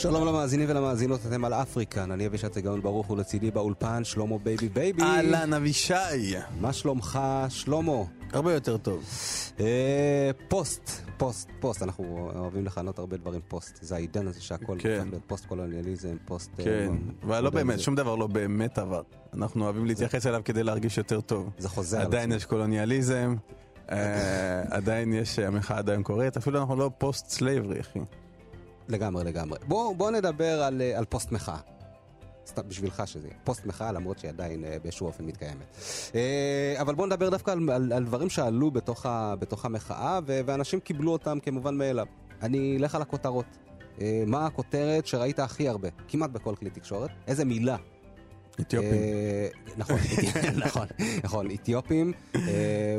שלום למאזינים ולמאזינות, אתם על אפריקן, אני אבישי צגאון ברוך ולצידי באולפן, שלמה בייבי בייבי. אהלן אבישי. מה שלומך, שלמה? הרבה יותר טוב. אה, פוסט, פוסט, פוסט, אנחנו אוהבים לכנות הרבה דברים פוסט. זה העידן הזה שהכל כן. הופך להיות פוסט קולוניאליזם, פוסט... אה, כן, מ- אבל לא באמת, מודרניזם. שום דבר לא באמת עבר. אנחנו אוהבים להתייחס אליו כדי להרגיש יותר טוב. זה חוזר עדיין. יש קולוניאליזם, אה, עדיין יש, המחאה עדיין קורית, אפילו אנחנו לא post slavery, אחי. לגמרי, לגמרי. בוא, בוא נדבר על, אה, על פוסט מחאה. סתם בשבילך שזה יהיה. פוסט מחאה, למרות שהיא עדיין אה, באיזשהו אופן מתקיימת. אה, אבל בוא נדבר דווקא על, על, על דברים שעלו בתוך, ה, בתוך המחאה, ו, ואנשים קיבלו אותם כמובן מאליו. אני אלך על הכותרות. מה הכותרת שראית הכי הרבה? כמעט בכל כלי תקשורת. איזה מילה אתיופים. נכון, נכון, נכון, אתיופים,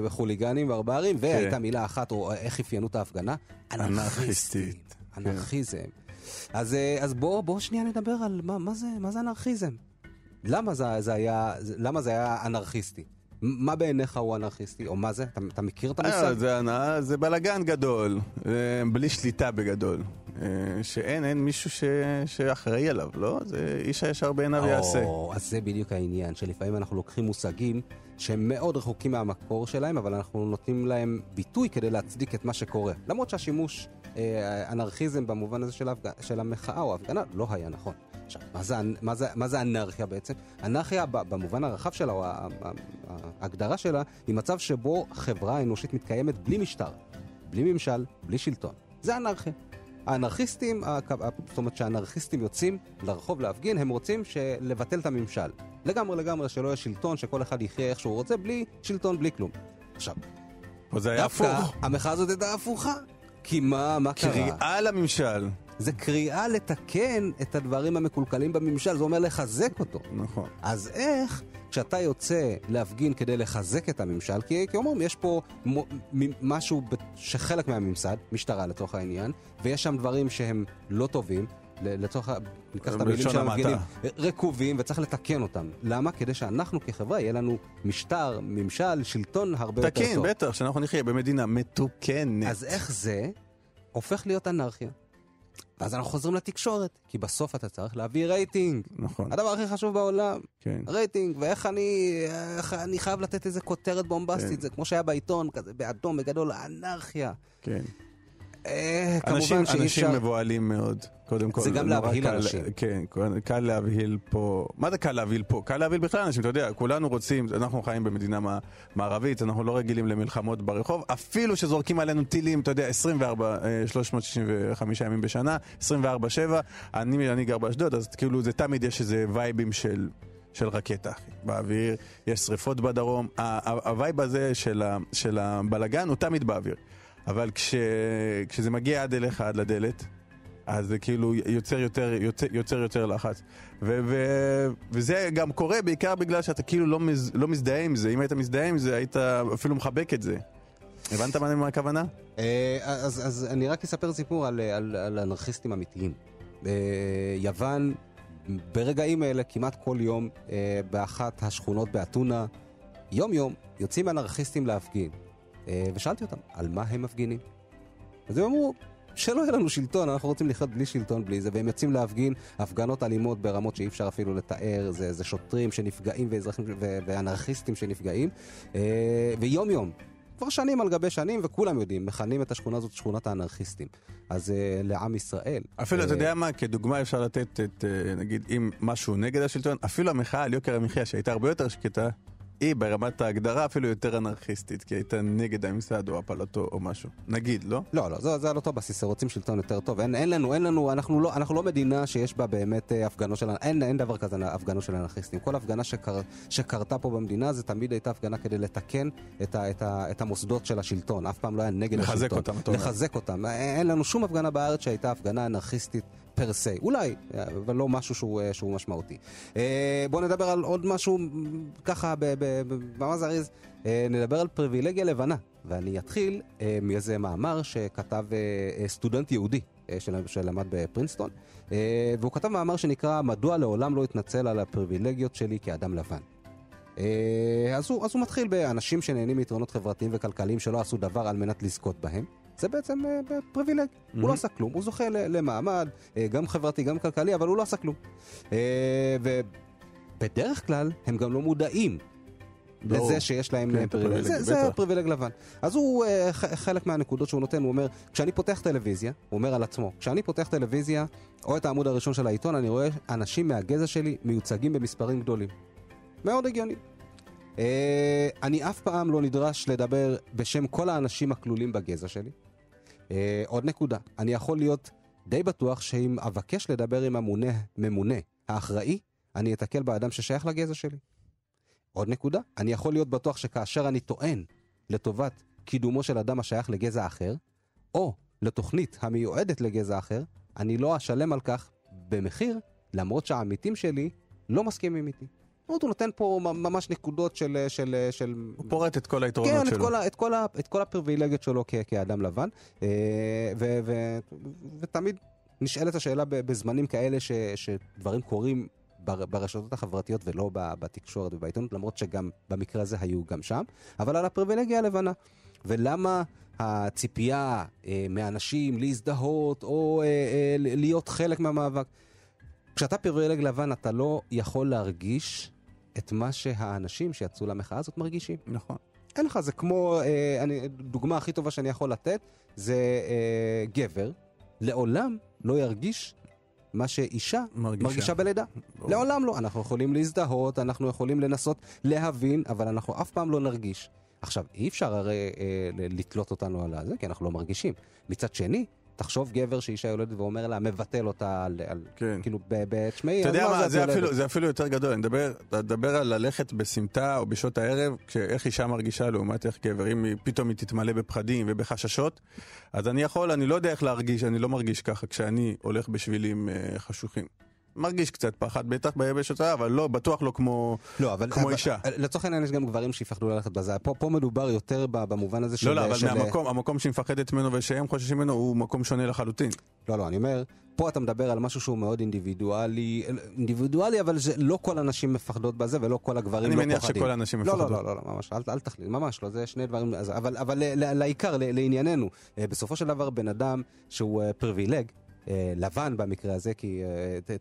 חוליגנים ברברים, והייתה מילה אחת, איך אפיינו את ההפגנה? אנרכיסטית. כן. אנרכיזם. אז, אה, אז בוא, בוא שנייה נדבר על מה, מה, זה, מה זה אנרכיזם. למה זה, זה היה, למה זה היה אנרכיסטי? מה בעיניך הוא אנרכיסטי, או מה זה? אתה, אתה מכיר את אה, המושג? זה זה בלאגן גדול, אה, בלי שליטה בגדול. אה, שאין, אין מישהו ש- שאחראי עליו, לא? זה איש הישר בעיניו יעשה. או, אז זה בדיוק העניין, שלפעמים אנחנו לוקחים מושגים שהם מאוד רחוקים מהמקור שלהם, אבל אנחנו נותנים להם ביטוי כדי להצדיק את מה שקורה. למרות שהשימוש, אה, אנרכיזם במובן הזה של, ההפג... של המחאה או ההפגנה, לא היה נכון. עכשיו, מה זה, מה, זה, מה זה אנרכיה בעצם? אנרכיה במובן הרחב שלה, או ההגדרה שלה, היא מצב שבו חברה אנושית מתקיימת בלי משטר, בלי ממשל, בלי שלטון. זה אנרכיה. האנרכיסטים, זאת אומרת שהאנרכיסטים יוצאים לרחוב להפגין, הם רוצים לבטל את הממשל. לגמרי לגמרי שלא יהיה שלטון, שכל אחד יחיה איך שהוא רוצה, בלי שלטון, בלי כלום. עכשיו, פה זה היה הפוך. המחאה הזאת הייתה הפוכה. כי מה, מה קרה? קריאה לממשל. זה קריאה לתקן את הדברים המקולקלים בממשל, זה אומר לחזק אותו. נכון. אז איך, כשאתה יוצא להפגין כדי לחזק את הממשל, כי, כי אומרים, יש פה מ, מ, משהו שחלק מהממסד, משטרה לצורך העניין, ויש שם דברים שהם לא טובים, לצורך, ניקח את המילים של. המפגינים, רקובים, וצריך לתקן אותם. למה? כדי שאנחנו כחברה, יהיה לנו משטר, ממשל, שלטון הרבה יותר תקין, טוב. בטח, שאנחנו נחיה במדינה מתוקנת. אז איך זה הופך להיות אנרכיה? ואז אנחנו חוזרים לתקשורת, כי בסוף אתה צריך להביא רייטינג. נכון, הדבר הכי חשוב בעולם, כן. רייטינג, ואיך אני, איך אני חייב לתת איזה כותרת בומבסטית, כן. זה כמו שהיה בעיתון, כזה באדום, בגדול, אנרכיה. כן. אה, אנשים, אנשים אפשר... מבוהלים מאוד, קודם כל. זה גם נורא להבהיל קל- אנשים. כן, קל להבהיל פה. מה זה קל להבהיל פה? קל להבהיל בכלל אנשים, אתה יודע, כולנו רוצים, אנחנו חיים במדינה מע- מערבית, אנחנו לא רגילים למלחמות ברחוב, אפילו שזורקים עלינו טילים, אתה יודע, 24, אה, 365 ימים בשנה, 24-7. אני, אני גר באשדוד, אז כאילו זה תמיד יש איזה וייבים של... של רקטה, אחי, באוויר, יש שריפות בדרום, ה vibe הזה של, ה, של הבלגן הוא תמיד באוויר. אבל כש, כשזה מגיע עד אליך, עד לדלת, אז זה כאילו יוצר יותר, יוצר, יוצר יותר לחץ. ו, ו, וזה גם קורה בעיקר בגלל שאתה כאילו לא, מז, לא מזדהה עם זה. אם היית מזדהה עם זה, היית אפילו מחבק את זה. הבנת מה הכוונה? אה, אז, אז אני רק אספר סיפור על, על, על אנרכיסטים אמיתיים. אה, יוון, ברגעים אלה, כמעט כל יום, אה, באחת השכונות באתונה, יום-יום, יוצאים אנרכיסטים להפגין. אה, ושאלתי אותם, על מה הם מפגינים? אז הם אמרו, שלא יהיה לנו שלטון, אנחנו רוצים לחיות בלי שלטון, בלי זה, והם יוצאים להפגין הפגנות אלימות ברמות שאי אפשר אפילו לתאר, זה, זה שוטרים שנפגעים ואזרחים ו- ואנרכיסטים שנפגעים, אה, ויום-יום. כבר שנים על גבי שנים, וכולם יודעים, מכנים את השכונה הזאת שכונת האנרכיסטים. אז אה, לעם ישראל. אפילו, אתה אה, יודע מה, כדוגמה אפשר לתת את, אה, נגיד, אם משהו נגד השלטון, אפילו המחאה על יוקר המחיה, שהייתה הרבה יותר שקטה, היא ברמת ההגדרה אפילו יותר אנרכיסטית, כי הייתה נגד הממסד או הפלתו או משהו. נגיד, לא? לא, לא, זה, זה על אותו בסיס, רוצים שלטון יותר טוב. אין, אין לנו, אין לנו, אנחנו לא, אנחנו לא מדינה שיש בה באמת אה, הפגנות של, אין, אין דבר כזה הפגנות של אנרכיסטים. כל הפגנה שקר, שקרתה פה במדינה, זה תמיד הייתה הפגנה כדי לתקן את, ה, את, ה, את המוסדות של השלטון. אף פעם לא היה נגד לחזק השלטון. אותם, אתה אומר. לחזק אותם. אין לנו שום הפגנה בארץ שהייתה הפגנה אנרכיסטית פר סי. אולי, אבל לא משהו שהוא, אה, שהוא משמעותי. אה, בואו נדבר על עוד משהו, ככה, ב- ב- ב- ממש זריז. אה, נדבר על פריבילגיה לבנה. ואני אתחיל מאיזה מאמר שכתב סטודנט יהודי של- שלמד בפרינסטון, והוא כתב מאמר שנקרא "מדוע לעולם לא אתנצל על הפריבילגיות שלי כאדם לבן". אז הוא, אז הוא מתחיל באנשים שנהנים מיתרונות חברתיים וכלכליים שלא עשו דבר על מנת לזכות בהם. זה בעצם אה, privilege. הוא לא עשה כלום, הוא זוכה למעמד, אה, גם חברתי, גם כלכלי, אבל הוא לא עשה כלום. אה, ובדרך כלל הם גם לא מודעים ברור. לזה שיש להם כן, privilege. זה, זה. privilege לבן. אז הוא, חלק מהנקודות שהוא נותן, הוא אומר, כשאני פותח טלוויזיה, הוא אומר על עצמו, כשאני פותח טלוויזיה, או את העמוד הראשון של העיתון, אני רואה אנשים מהגזע שלי מיוצגים במספרים גדולים. מאוד הגיוני. אה, אני אף פעם לא נדרש לדבר בשם כל האנשים הכלולים בגזע שלי. אה, עוד נקודה, אני יכול להיות די בטוח שאם אבקש לדבר עם הממונה, ממונה האחראי, אני אתקל באדם ששייך לגזע שלי. עוד נקודה, אני יכול להיות בטוח שכאשר אני טוען לטובת קידומו של אדם השייך לגזע אחר, או לתוכנית המיועדת לגזע אחר, אני לא אשלם על כך במחיר, למרות שהעמיתים שלי לא מסכימים איתי. הוא נותן פה ממש נקודות של... של, של הוא פורט את כל היתרונות כן, את שלו. כל, ה, את, כל ה, את כל הפריבילגיות שלו כ, כאדם לבן, אה, ו, ו, ותמיד נשאלת השאלה בזמנים כאלה ש, שדברים קורים בר, ברשתות החברתיות ולא בתקשורת ובעיתונות, למרות שגם במקרה הזה היו גם שם, אבל על הפריבילגיה הלבנה. ולמה הציפייה אה, מאנשים להזדהות או אה, אה, להיות חלק מהמאבק? כשאתה פריבילג לבן אתה לא יכול להרגיש את מה שהאנשים שיצאו למחאה הזאת מרגישים. נכון. אין לך, זה כמו, אה, אני, דוגמה הכי טובה שאני יכול לתת, זה אה, גבר, לעולם לא ירגיש מה שאישה מרגישה. מרגישה בלידה. ברור. לעולם לא. אנחנו יכולים להזדהות, אנחנו יכולים לנסות להבין, אבל אנחנו אף פעם לא נרגיש. עכשיו, אי אפשר הרי אה, לתלות אותנו על זה, כי אנחנו לא מרגישים. מצד שני, תחשוב גבר שאישה יולדת ואומר לה, מבטל אותה על... על כן. כאילו, תשמעי, אתה יודע מה, זה יולדת?" אפילו, זה אפילו יותר גדול, אני מדבר, מדבר על ללכת בסמטה או בשעות הערב, איך אישה מרגישה לעומת איך גבר, אם פתאום היא תתמלא בפחדים ובחששות, אז אני יכול, אני לא יודע איך להרגיש, אני לא מרגיש ככה כשאני הולך בשבילים אה, חשוכים. מרגיש קצת פחד, בטח הערב, אבל לא, בטוח לא כמו... לא, אבל... כמו אבל- אישה. לצורך העניין יש גם גברים שיפחדו ללכת בזה. פה, פה מדובר יותר במובן הזה של... לא, לא, אבל של- מהמקום, המקום שהיא מפחדת ממנו ושהם חוששים ממנו הוא מקום שונה לחלוטין. לא, לא, אני אומר, פה אתה מדבר על משהו שהוא מאוד אינדיבידואלי, אינדיבידואלי, אבל זה לא כל הנשים מפחדות בזה ולא כל הגברים אני לא מניח פוחדים. שכל הנשים לא, מפחדות. לא, לא, לא, ממש, אל, אל תחליט, ממש לא, זה שני דברים, אז, אבל, אבל ל- ל- לעיקר, לענייננו, אה, בסופו של דבר בן אדם שהוא אה, פריבילג, לבן במקרה הזה, כי אה,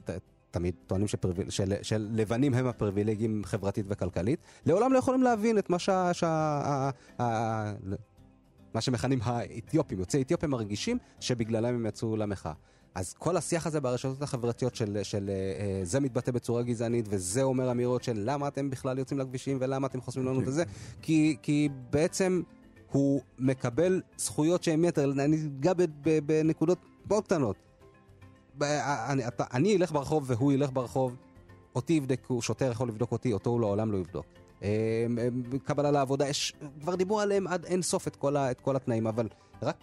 תמיד טוענים שפריביל, של, של לבנים הם הפריבילגים חברתית וכלכלית, לעולם לא יכולים להבין את מה שה... שה ה, ה, מה שמכנים האתיופים, יוצאי אתיופיה מרגישים שבגללם הם יצאו למחאה. אז כל השיח הזה ברשתות החברתיות של, של אה, אה, זה מתבטא בצורה גזענית וזה אומר אמירות של למה אתם בכלל יוצאים לכבישים ולמה אתם חוסמים לנו את זה, כי, כי בעצם הוא מקבל זכויות שהן יתר, אני אגע בנקודות מאוד קטנות. אני, אתה, אני אלך ברחוב והוא ילך ברחוב, אותי יבדקו, שוטר יכול לבדוק אותי, אותו הוא לעולם לא יבדוק. אה, אה, קבלה לעבודה, יש, כבר דיברו עליהם עד אין סוף את כל, ה, את כל התנאים, אבל רק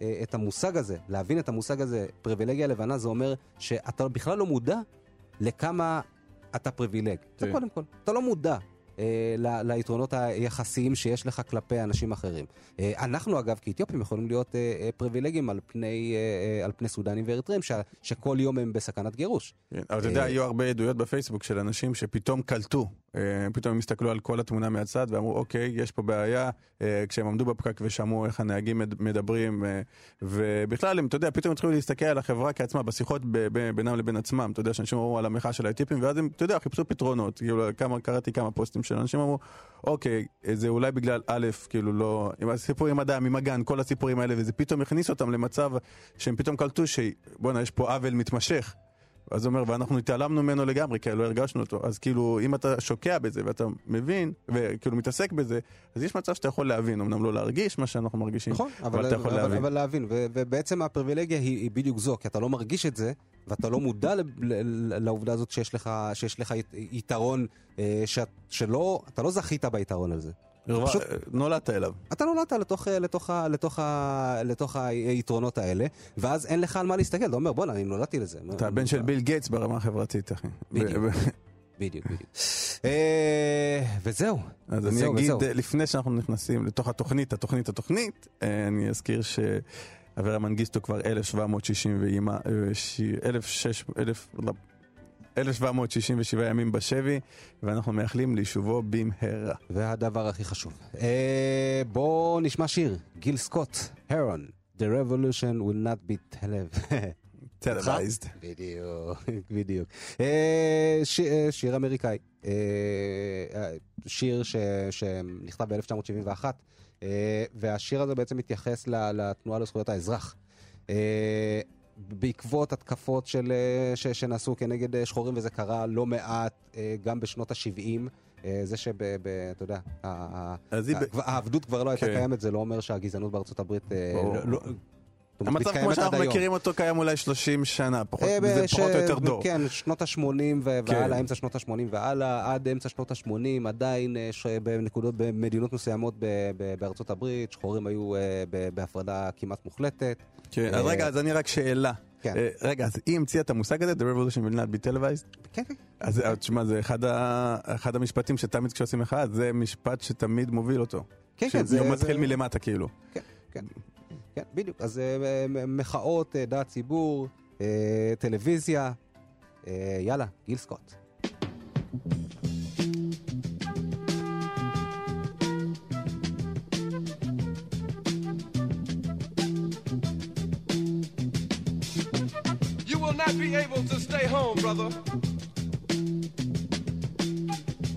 אה, את המושג הזה, להבין את המושג הזה, פריבילגיה לבנה, זה אומר שאתה בכלל לא מודע לכמה אתה פריבילג. זה כן. קודם כל. אתה לא מודע. אה, ל- ליתרונות היחסיים שיש לך כלפי אנשים אחרים. אה, אנחנו אגב כאתיופים יכולים להיות אה, אה, פריבילגים על פני, אה, אה, על פני סודנים ואריתריאים ש- שכל יום הם בסכנת גירוש. כן, אבל אתה יודע, אה, היו הרבה עדויות בפייסבוק של אנשים שפתאום קלטו, פתאום הם הסתכלו על כל התמונה מהצד ואמרו, אוקיי, יש פה בעיה, אה, כשהם עמדו בפקק ושמעו איך הנהגים מד- מדברים, אה, ובכלל, הם, אתה יודע, פתאום התחילו להסתכל על החברה כעצמה, בשיחות בינם לבין עצמם, אתה יודע, שאנשים אמרו על המחאה של האתיופים, ואז הם, אתה יודע, חיפשו פתרונות, כאילו, כמה, קראתי כמה פוסטים של אנשים אמרו, אוקיי, זה אולי בגלל א', כאילו לא, עם הסיפור עם אדם, עם הגן, כל הסיפורים האלה, וזה פתאום הכניס אותם למצב שהם פתאום קלטו שבואנה, יש פה עוול מתמשך. אז הוא אומר, ואנחנו התעלמנו ממנו לגמרי, כי לא הרגשנו אותו. אז כאילו, אם אתה שוקע בזה ואתה מבין, וכאילו מתעסק בזה, אז יש מצב שאתה יכול להבין, אמנם לא להרגיש מה שאנחנו מרגישים, נכון, אבל אבל, אתה יכול אבל, להבין. אבל להבין, ו, ובעצם הפריבילגיה היא, היא בדיוק זו, כי אתה לא מרגיש את זה, ואתה לא מודע לעובדה הזאת שיש לך, שיש לך ית- יתרון, אה, שאת, שלא, אתה לא זכית ביתרון הזה. פשוט- נולדת אליו. אתה נולדת לתוך, אה, לתוך, לתוך, לתוך היתרונות האלה, ואז אין לך על מה להסתכל, אתה אומר, בואנה, אני נולדתי לזה. אתה הבן של ביל גייטס ברמה החברתית, אחי. בדיוק. בדיוק. אה, וזהו. אז אני אגיד. אה, לפני שאנחנו נכנסים לתוך התוכנית, התוכנית, התוכנית, אה, אני אזכיר שאברה מנגיסטו כבר 1760 ואימא, אה, ש- 1,600 1,000 לא, 1767 ימים בשבי, ואנחנו מייחלים ליישובו במהרה. והדבר הכי חשוב. אה, בואו נשמע שיר, גיל סקוט, הרון, The revolution will not be telev... טלווייזד. בדיוק, בדיוק. אה, ש- אה, שיר אמריקאי. אה, אה, שיר ש- שנכתב ב-1971, אה, והשיר הזה בעצם מתייחס לתנועה לזכויות האזרח. אה, בעקבות התקפות של, אה, ש- שנעשו כנגד אה, שחורים, וזה קרה לא מעט אה, גם בשנות ה-70. זה שב... ב- אתה יודע, העבדות כבר לא הייתה כן. קיימת, זה לא אומר שהגזענות בארצות הברית... אה, המצב כמו שאנחנו. מכירים אותו קיים אולי 30 שנה, פחות, אה, זה בש- פחות או יותר דור. כן, שנות ה-80 והלאה, כן. אמצע שנות ה-80 והלאה, עד אמצע שנות ה-80, עדיין אה, ש- בנקודות, במדינות מסוימות ב- ב- בארצות הברית, שחורים היו אה, ב- בהפרדה כמעט מוחלטת. כן, אז אה, רגע, אז אני רק שאלה. כן. אה, רגע, אז היא המציאה את המושג הזה, The Revolution will not be televised? כן, כן. אז אה, תשמע, זה אחד ה- אחד המשפטים שתמיד כשעושים מחאה, זה משפט שתמיד מוביל אותו. כן, כן, שהוא זה- מתחיל זה- מלמטה כאילו. כן, כן, בדיוק. אז אה, מ- מחאות, אה, דעת ציבור, אה, טלוויזיה, אה, יאללה, גיל סקוט. Not be able to stay home, brother.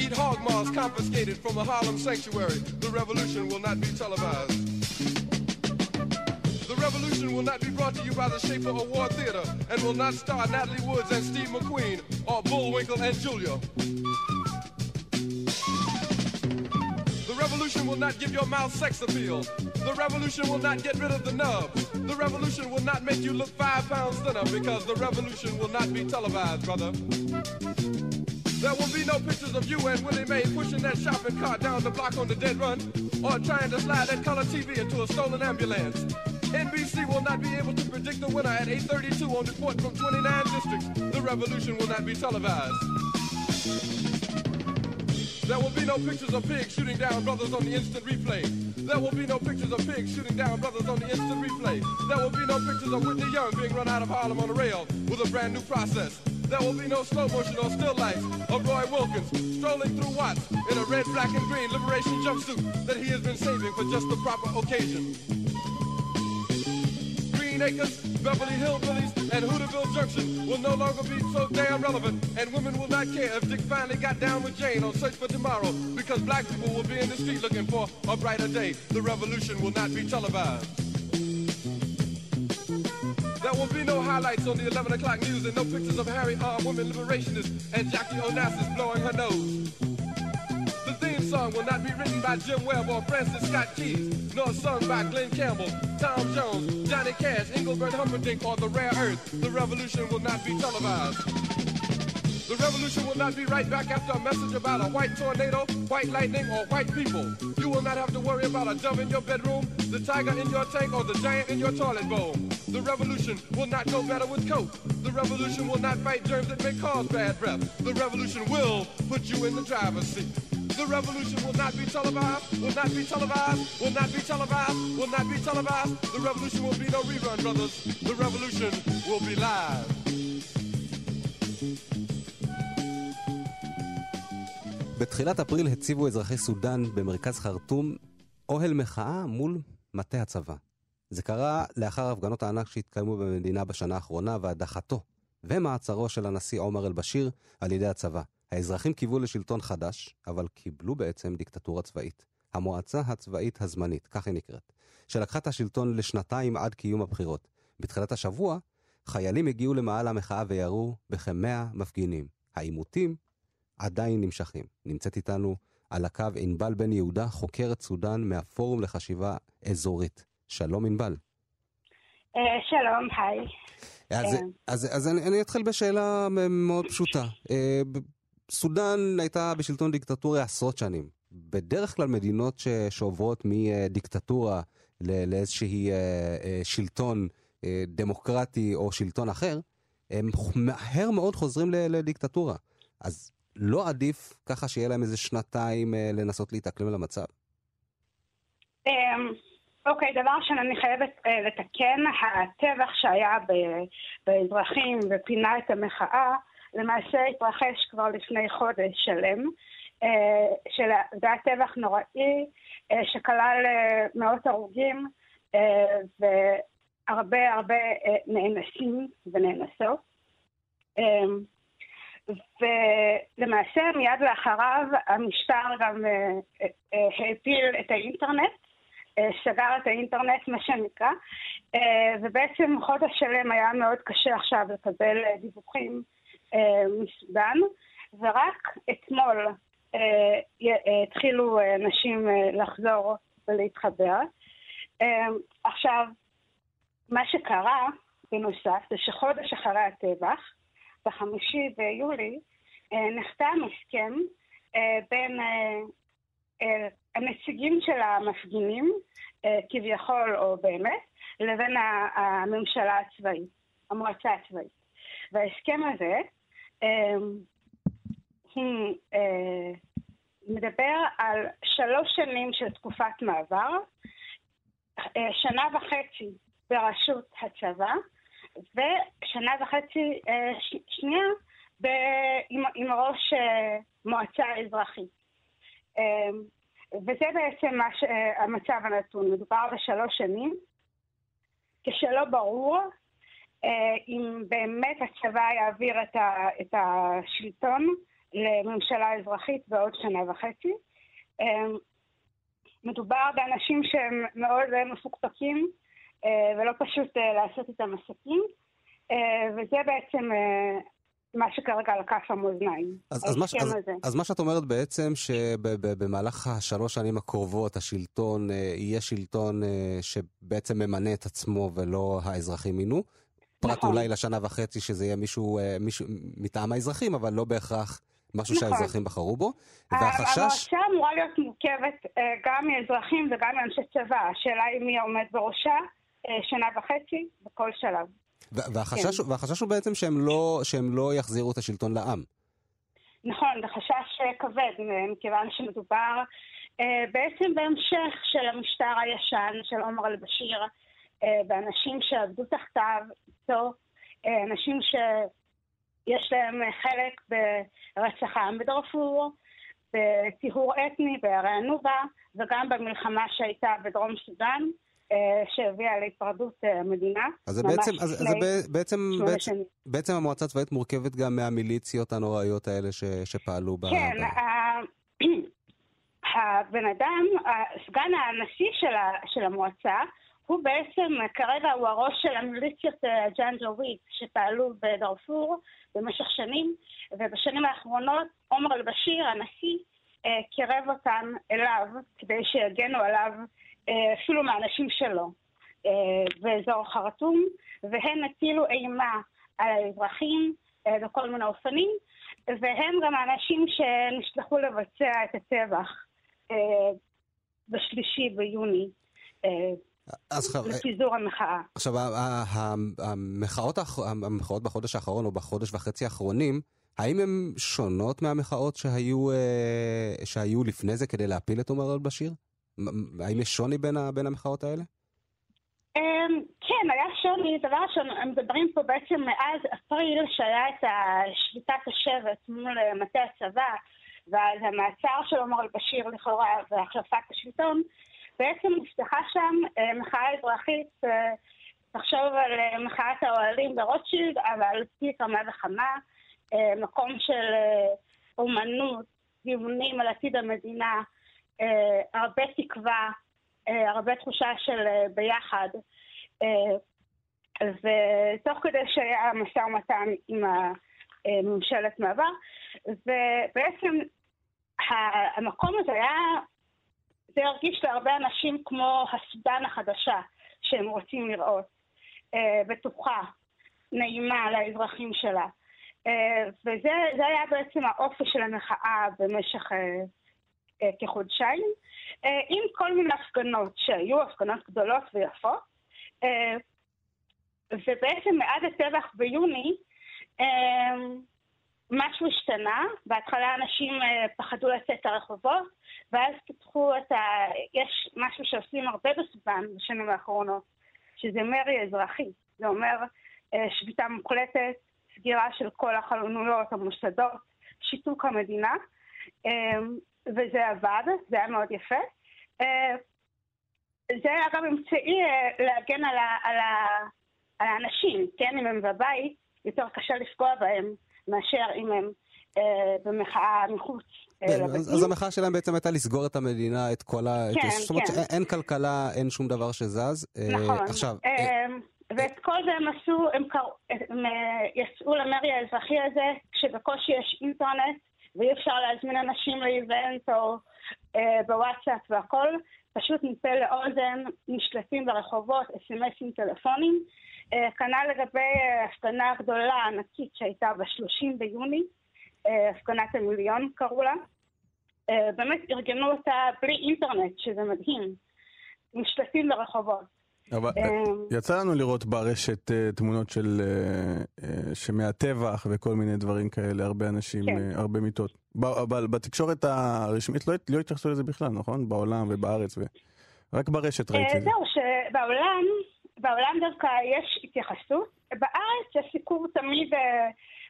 eat hog maws confiscated from a Harlem sanctuary. The revolution will not be televised. The revolution will not be brought to you by the Schaefer Award Theater and will not star Natalie Woods and Steve McQueen or Bullwinkle and Julia. The revolution will not give your mouth sex appeal. The revolution will not get rid of the nub. The revolution will not make you look five pounds thinner because the revolution will not be televised, brother. There will be no pictures of you and Willie Mae pushing that shopping cart down the block on the dead run or trying to slide that color TV into a stolen ambulance. NBC will not be able to predict the winner at 8.32 on report from 29 districts. The revolution will not be televised. There will be no pictures of pigs shooting down brothers on the instant replay. There will be no pictures of pigs shooting down brothers on the instant replay. There will be no pictures of Whitney Young being run out of Harlem on a rail with a brand new process. There will be no slow motion or still life of Roy Wilkins strolling through Watts in a red, black, and green liberation jumpsuit that he has been saving for just the proper occasion. Green Acres, Beverly Hillbillies, and Hooterville Junction will no longer be so damn relevant, and women will not care if Dick finally got down with Jane on Search for Tomorrow, because black people will be in the street looking for a brighter day. The revolution will not be televised. There will be no highlights on the 11 o'clock news and no pictures of Harry armed women liberationists and Jackie Onassis blowing her nose. The theme song will not be written by Jim Webb or Francis Scott Keys, nor sung by Glenn Campbell, Tom Jones, Johnny Cash, Engelbert Humperdinck, or The Rare Earth. The revolution will not be televised. The revolution will not be right back after a message about a white tornado, white lightning, or white people. You will not have to worry about a dove in your bedroom, the tiger in your tank, or the giant in your toilet bowl. The revolution will not go better with coke. The revolution will not fight germs that may cause bad breath. The revolution will put you in the driver's seat. The revolution will not be televised, will not be televised, will not be televised, will not be televised. The revolution will be no rerun, brothers. The revolution will be live. בתחילת אפריל הציבו אזרחי סודאן במרכז חרטום אוהל מחאה מול מטה הצבא. זה קרה לאחר הפגנות הענק שהתקיימו במדינה בשנה האחרונה והדחתו ומעצרו של הנשיא עומר אל-בשיר על ידי הצבא. האזרחים קיוו לשלטון חדש, אבל קיבלו בעצם דיקטטורה צבאית. המועצה הצבאית הזמנית, כך היא נקראת, שלקחה את השלטון לשנתיים עד קיום הבחירות. בתחילת השבוע, חיילים הגיעו למעל המחאה וירו בכמאה מפגינים. העימותים עדיין נמשכים. נמצאת איתנו על הקו ענבל בן יהודה, חוקרת סודאן מהפורום לחשיבה אזורית. שלום ענבל. אה, שלום, היי. אז, כן. אז, אז אני, אני אתחיל בשאלה מאוד פשוטה. אה, סודאן הייתה בשלטון דיקטטורי עשרות שנים. בדרך כלל מדינות ש, שעוברות מדיקטטורה לאיזשהי אה, אה, שלטון אה, דמוקרטי או שלטון אחר, הם מהר מאוד חוזרים ל- לדיקטטורה. אז לא עדיף ככה שיהיה להם איזה שנתיים אה, לנסות להתאקלם למצב? אמ, אוקיי, דבר ראשון, אני חייבת אה, לתקן, הטבח שהיה ב- באזרחים ופינה את המחאה, למעשה התרחש כבר לפני חודש שלם. אה, של- היה טבח נוראי אה, שכלל אה, מאות הרוגים אה, והרבה הרבה אה, נאנסים ונאנסות. אה, ולמעשה מיד לאחריו המשטר גם אה, אה, אה, העפיל את האינטרנט, אה, סגר את האינטרנט מה שנקרא, אה, ובעצם חודש שלם היה מאוד קשה עכשיו לקבל אה, דיווחים מסודאן, ורק אתמול התחילו נשים לחזור ולהתחבר. עכשיו, מה שקרה בנוסף זה שחודש אחרי הטבח, בחמישי ביולי, נחתם הסכם בין הנציגים של המפגינים, אה, כביכול או באמת, לבין הממשלה הצבאית, המועצה הצבאית. וההסכם הזה, אה, הוא אה, מדבר על שלוש שנים של תקופת מעבר, אה, שנה וחצי בראשות הצבא, ושנה וחצי שנייה עם, ראש מועצה אזרחית. וזה בעצם מה ש- המצב הנתון. מדובר בשלוש שנים, כשלא ברור אה, אם באמת הצבא יעביר את, ה, את השלטון לממשלה אזרחית בעוד שנה וחצי. אה, מדובר באנשים שהם מאוד מפוקפקים אה, ולא פשוט לעשות איתם עסקים, וזה בעצם מה שכרגע על כף המאזניים. אז, אז, מה, ש- אז. אז מה שאת אומרת בעצם, שבמהלך השלוש שנים הקרובות השלטון אה, יהיה שלטון אה, שבעצם ממנה את עצמו ולא האזרחים מינו. פרט נכון. אולי לשנה וחצי שזה יהיה מישהו, אה, מישהו מטעם האזרחים, אבל לא בהכרח משהו נכון. שהאזרחים בחרו בו. והחשש... המועצה אמורה להיות מורכבת אה, גם מאזרחים וגם מאנשי צבא. השאלה היא מי עומד בראשה אה, שנה וחצי בכל שלב. ו- והחשש, כן. והחשש הוא בעצם שהם לא, שהם לא יחזירו את השלטון לעם. נכון, זה חשש אה, כבד, אה, מכיוון שמדובר אה, בעצם בהמשך של המשטר הישן של עומר אל-בשיר, אה, באנשים שעבדו תחתיו, איתו, אה, אנשים שיש להם חלק ברצח העם בדארפור, בטיהור אתני בערי הנובה, וגם במלחמה שהייתה בדרום סודאן, שהביאה להתפרדות אה, המדינה. אז זה בעצם, אז, אז זה בעצם, בעצם. בעצם המועצה הצבאית מורכבת גם מהמיליציות הנוראיות האלה ש, שפעלו ב... כן, ב... ה- הבן אדם, סגן הנשיא של, ה, של המועצה, הוא בעצם כרגע הוא הראש של המיליציות אה, ג'אנג'ווית שפעלו בדארפור במשך שנים, ובשנים האחרונות עומר אל-בשיר, הנשיא, אה, קירב אותם אליו כדי שיגנו עליו אה, אפילו מהאנשים שלו אה, באזור חרטום, והם הטילו אימה על האזרחים אה, בכל מיני אופנים, והם גם האנשים שנשלחו לבצע את הטבח אה, בשלישי ביוני אה, אז. לפיזור המחאה. עכשיו, המחאות, המחאות בחודש האחרון או בחודש וחצי האחרונים, האם הן שונות מהמחאות שהיו, אה, שהיו לפני זה כדי להפיל את עומר אל-בשיר? האם יש שוני בין, ה- בין המחאות האלה? אמ, כן, היה שוני, דבר ראשון, מדברים פה בעצם מאז אפריל שהיה את שביתת השבט מול אה, מטה הצבא, ואז המעצר של עומר אל-בשיר לכאורה והחלפת השלטון, בעצם נפתחה שם אה, מחאה אזרחית, אה, תחשוב על מחאת האוהלים ברוטשילד, אבל פי כמה וכמה, מקום של אומנות, דיונים על עתיד המדינה, הרבה תקווה, אה, הרבה תחושה של אה, ביחד. אה, ותוך כדי שהיה משא ומתן עם הממשלת מעבר, ובעצם המקום הזה היה, זה הרגיש להרבה אנשים כמו הסודן החדשה שהם רוצים לראות, אה, בטוחה, נעימה לאזרחים שלה. אה, וזה זה היה בעצם האופי של המחאה במשך אה, אה, כחודשיים, אה, עם כל מיני הפגנות שהיו, הפגנות גדולות ויפות. אה, ובעצם מאז הטבח ביוני, אה, משהו השתנה, בהתחלה אנשים אה, פחדו לצאת לרחובות, ואז פיתחו את ה... יש משהו שעושים הרבה בסודאן בשנים האחרונות, שזה מרי אזרחי. זה אומר אה, שביתה מוחלטת, סגירה של כל החלונויות, המוסדות, שיתוק המדינה, אה, וזה עבד, זה היה מאוד יפה. זה היה גם אמצעי להגן על, ה, על, ה, על האנשים, כן, אם הם בבית, יותר קשה לפגוע בהם. מאשר אם הם אה, במחאה מחוץ. אה, כן, אז, אז המחאה שלהם בעצם הייתה לסגור את המדינה, את כל ה... כן, זאת אומרת כן. שאין כלכלה, אין שום דבר שזז. אה, נכון. עכשיו... אה, אה, ואת כל זה הם עשו, הם, קר... הם אה, יצאו למרי האזרחי הזה כשבקושי יש אינטרנט ואי אפשר להזמין אנשים לאיבנט או אה, בוואטסאפ והכל, פשוט מפה לאוזן נשלטים ברחובות, אס.אם.אסים טלפונים. אה, כנ"ל לגבי אה, הפגנה גדולה, ענקית, שהייתה ב-30 ביוני, אה, הפגנת המיליון קראו לה. באמת ארגנו אותה בלי אינטרנט, שזה מדהים. משתתפים ברחובות. אבל יצא לנו לראות ברשת תמונות של שמהטבח וכל מיני דברים כאלה, הרבה אנשים, כן. הרבה מיטות. אבל בתקשורת הרשמית לא, לא התייחסו לזה בכלל, נכון? בעולם ובארץ, ו... רק ברשת ראיתי את זה. זהו, שבעולם בעולם דווקא יש התייחסות. בארץ הסיפור תמיד אה,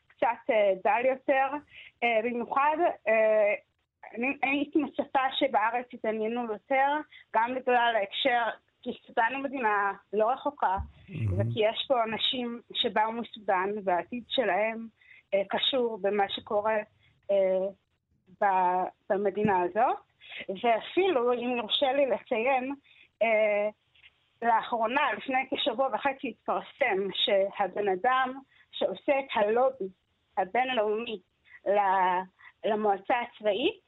קצת אה, דל יותר, אה, במיוחד אני הייתי מצפה שבארץ יתעניינו יותר, גם בגלל ההקשר, כי סודאן היא מדינה לא רחוקה, mm-hmm. וכי יש פה אנשים שבאו מסודאן והעתיד שלהם קשור במה שקורה במדינה הזאת. ואפילו, אם יורשה לי לציין, לאחרונה, לפני כשבוע וחצי, התפרסם שהבן אדם שעושה את הלובי הבינלאומי למועצה הצבאית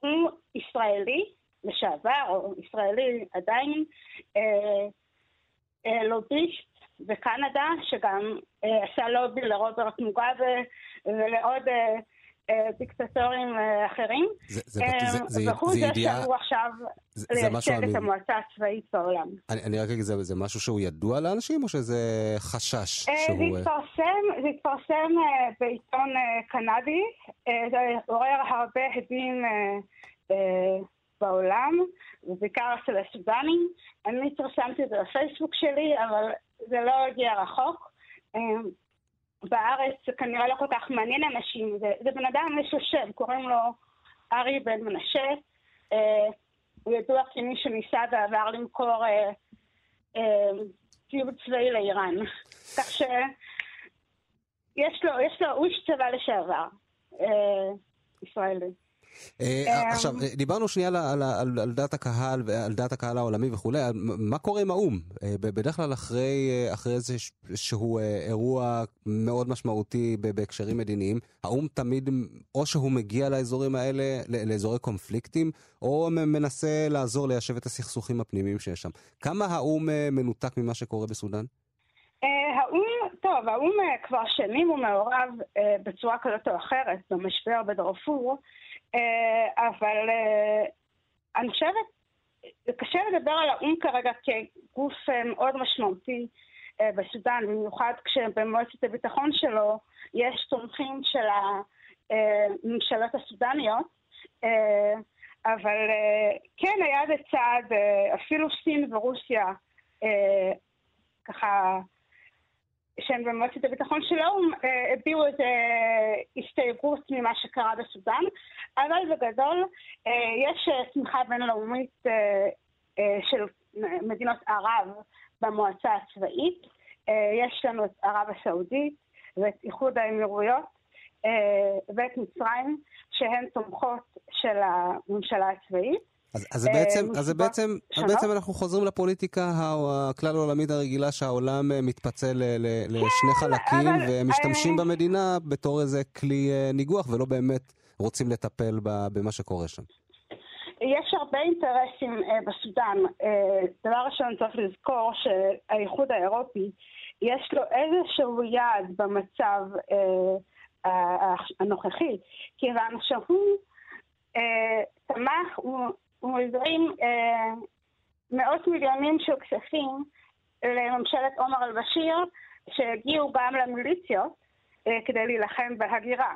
הוא ישראלי לשעבר, או ישראלי עדיין, אה, אה, לוביסט בקנדה, שגם אה, עשה לובי לרוברט מוגאבה ולעוד אה, אה, דיקטטורים אה, אחרים. והוא זה שאמור עכשיו לייצג את המועצה הצבאית בעולם. אני רק אגיד, זה משהו שהוא ידוע לאנשים, או שזה חשש אה, שהוא... זה התפרסם בעיתון קנדי, זה עורר הרבה הדים בעולם, ובעיקר אצל הסודנים. אני פרסמתי את זה בפייסבוק שלי, אבל זה לא הגיע רחוק. בארץ זה כנראה לא כל כך מעניין אנשים, זה, זה בן אדם, יש לו שם, קוראים לו ארי בן מנשה. אה, הוא ידוע כמי שניסה בעבר למכור אה, אה, ציוד צבאי לאיראן. כך שיש לו, יש לו, הוא איש צבא לשעבר, אה, ישראלי. אה, אה, עכשיו, אה, דיברנו שנייה על דעת הקהל ועל דעת הקהל העולמי וכולי, מה קורה עם האו"ם? בדרך כלל אחרי איזה שהוא אירוע מאוד משמעותי בהקשרים מדיניים, האו"ם תמיד, או שהוא מגיע לאזורים האלה, לאזורי קונפליקטים, או מנסה לעזור ליישב את הסכסוכים הפנימיים שיש שם. כמה האו"ם מנותק ממה שקורה בסודאן? האו"ם, טוב, האו"ם כבר שנים הוא מעורב בצורה כזאת או אחרת במשבר בדרפור. אה, אבל אה, אני חושבת, קשה לדבר על האו"ם כרגע כגוף אה, מאוד משמעותי בסודאן, במיוחד כשבמועצת הביטחון שלו יש תומכים של הממשלות הסודניות. אבל כן היה זה צעד, אפילו סין ורוסיה ככה שהם במועצת הביטחון של האו"ם אה, הביעו איזו הסתייגות ממה שקרה בסודאן, אבל בגדול אה, יש אה, תמיכה בינלאומית של מדינות ערב במועצה הצבאית. יש לנו את ערב הסעודית ואת איחוד האמירויות ואת מצרים, שהן תומכות של הממשלה הצבאית. אז, אז זה בעצם, אז בעצם, אז בעצם אנחנו חוזרים לפוליטיקה הכלל העולמית הרגילה שהעולם אה, מתפצל לשני כן, חלקים אבל... ומשתמשים אה, במדינה בתור איזה כלי אה, ניגוח ולא באמת רוצים לטפל במה שקורה שם. יש הרבה אינטרסים אה, בסודאן. אה, דבר ראשון צריך לזכור שהאיחוד האירופי יש לו איזשהו יעד במצב אה, הנוכחי, כיוון שהוא אה, תמך, הוא הוא הזרים אה, מאות מיליונים של כספים לממשלת עומר אל-בשיר, שהגיעו גם למיליציות אה, כדי להילחם בהגירה.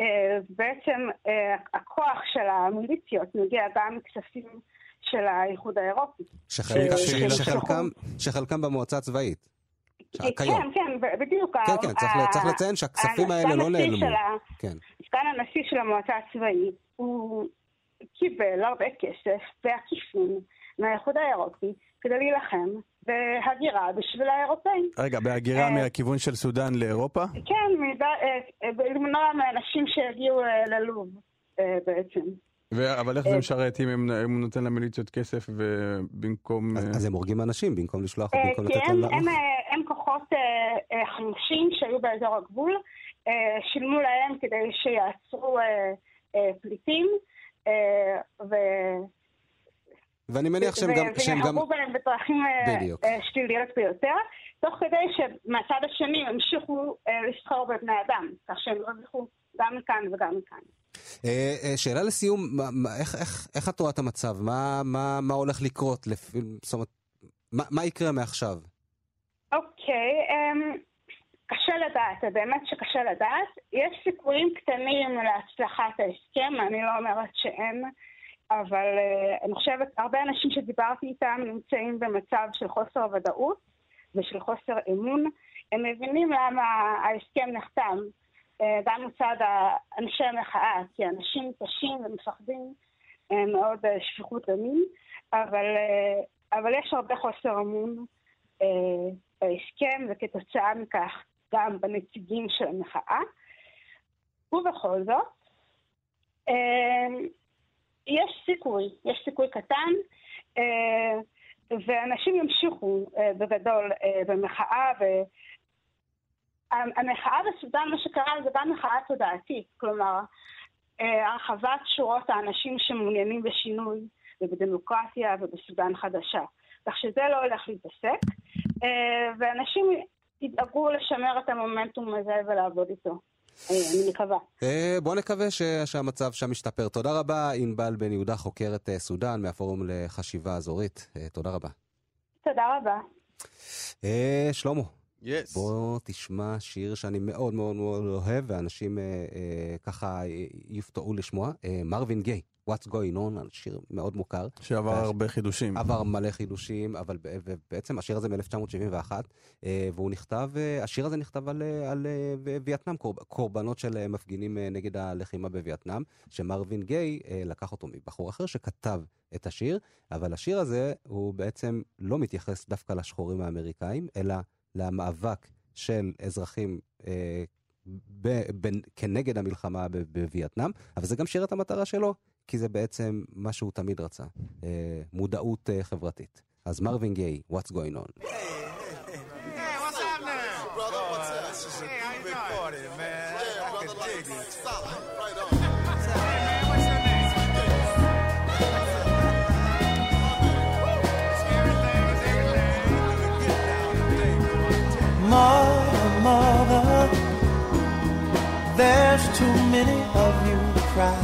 אה, בעצם אה, הכוח של המיליציות מגיע גם מכספים של האיחוד האירופי. שחלקם- אה, שחלקם- שחלקם במועצה הצבאית. כיום. כן, כן, בדיוק. כן, כן, צריך ל- צריך לציין שהכספים האלה לא נעלמו. ה- כן. סגן הנשיא של המועצה הצבאית, הוא קיבל הרבה כסף בעקיפין מהאיחוד האירופי כדי להילחם בהגירה בשביל האירופאים. רגע, בהגירה אה. מהכיוון של סודאן לאירופה? כן, אה, אה, למנוע מאנשים שיגיעו אה, ללוב בעצם. ו- אבל איך זה. משרת אם הוא נותן למיליציות כסף ובמקום... אז אז הם הורגים אנשים במקום לשלוח, במקום כי לתת להם הם, לעוף. הם, כוחות חמושים שהיו באזור הגבול, שילמו להם כדי שיעצרו פליטים, ו- ואני מניח שהם גם... וינהגו בהם בדרכים אה. אה, שליליות ביותר, תוך כדי שמהצד השני המשיכו אה, לסחור בבני אדם, כך שהם הרוויחו גם מכאן וגם מכאן. אה, אה, שאלה לסיום, איך- איך- איך את רואה את המצב? מה- מה מה הולך לקרות? זאת אומרת, מה- מה יקרה מעכשיו? אוקיי, אמ, קשה לדעת, באמת שקשה לדעת. יש סיכויים קטנים להצלחת ההסכם, אני לא אומרת שאין, אבל uh, אני חושבת, הרבה אנשים שדיברתי איתם נמצאים במצב של חוסר ודאות ושל חוסר אמון. הם מבינים למה ההסכם נחתם, uh, גם מצד אנשי המחאה, כי אנשים קשים ומפחדים uh, מאוד uh, שפיכות דמים, אבל, uh, אבל יש הרבה חוסר אמון. uh, בהסכם, וכתוצאה מכך גם בנציגים של המחאה. ובכל זאת, אה, יש סיכוי, יש סיכוי קטן, אה, ואנשים ימשיכו אה, בגדול אה, במחאה, והמחאה בסודאן, מה שקרה זה גם מחאה תודעתית, כלומר, הרחבת שורות האנשים שמעוניינים בשינוי ובדמוקרטיה ובסודאן חדשה. כך שזה לא הולך להתעסק, ואנשים ידאגו לשמר את המומנטום הזה ולעבוד איתו. אני מקווה. אה, בוא נקווה ש- שהמצב שם ישתפר. תודה רבה, ענבל בן יהודה, חוקרת אה, סודאן מהפורום לחשיבה אזורית. אה, תודה רבה. תודה רבה. שלמה, יס. בוא תשמע שיר שאני מאוד מאוד מאוד אוהב, ואנשים אה, אה, ככה יופתעו לשמוע. אה, מרווין גיי, What's Going On, שיר מאוד מוכר. שעבר וה- הרבה חידושים. עבר מלא חידושים, אבל ב- ובעצם השיר הזה מ-1971, והוא נכתב, אה, השיר הזה נכתב על, אה, על אה, וייטנאם, קורב- קורבנות של אה, מפגינים אה, נגד הלחימה בווייטנאם, שמרווין גיי אה, לקח אותו מבחור אחר שכתב את השיר, אבל השיר הזה הוא בעצם לא מתייחס דווקא לשחורים האמריקאים, אלא למאבק של אזרחים אה, ב- בין- כנגד המלחמה ב- בווייטנאם, אבל זה גם שיר את המטרה שלו, כי זה בעצם מה שהוא תמיד רצה, אה, מודעות אה, חברתית. אז מרווין גיי, What's going on? Mother, mother, there's too many of you crying.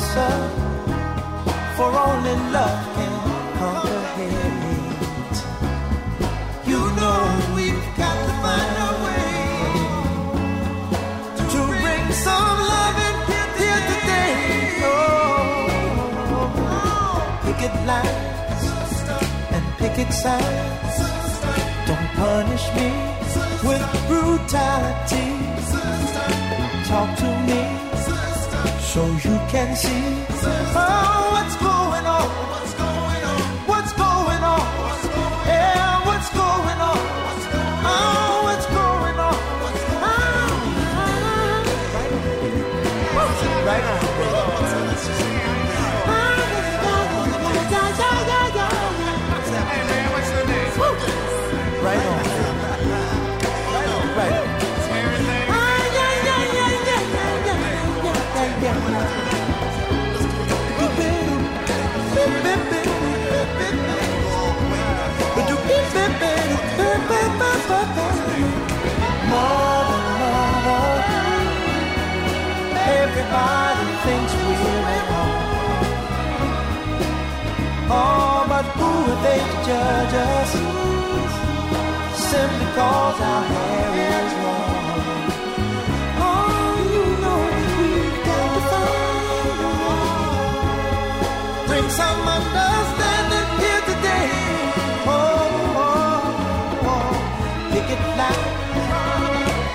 for only love can conquer hate. You know we've got to find a way to bring some loving here today. Oh, picket lines and picket signs. Don't punish me with brutality. Talk to me so you can see oh, what's going. Us? Simply cause our hair is long. Oh, you know we've got to find a. Bring some understanding here today. Oh, oh, oh. Pick it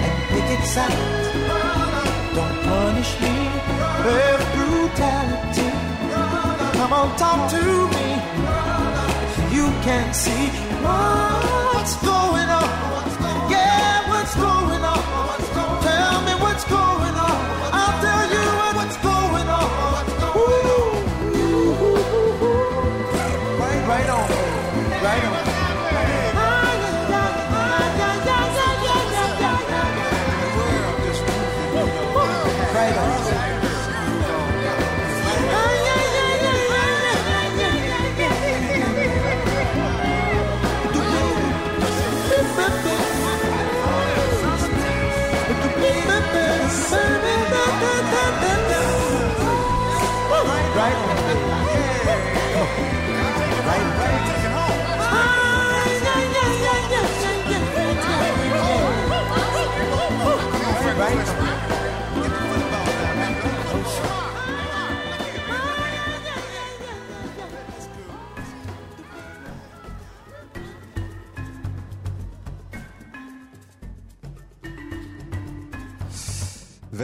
and pick it. Don't punish me with brutality. Come on, talk to me. You can see what's going on.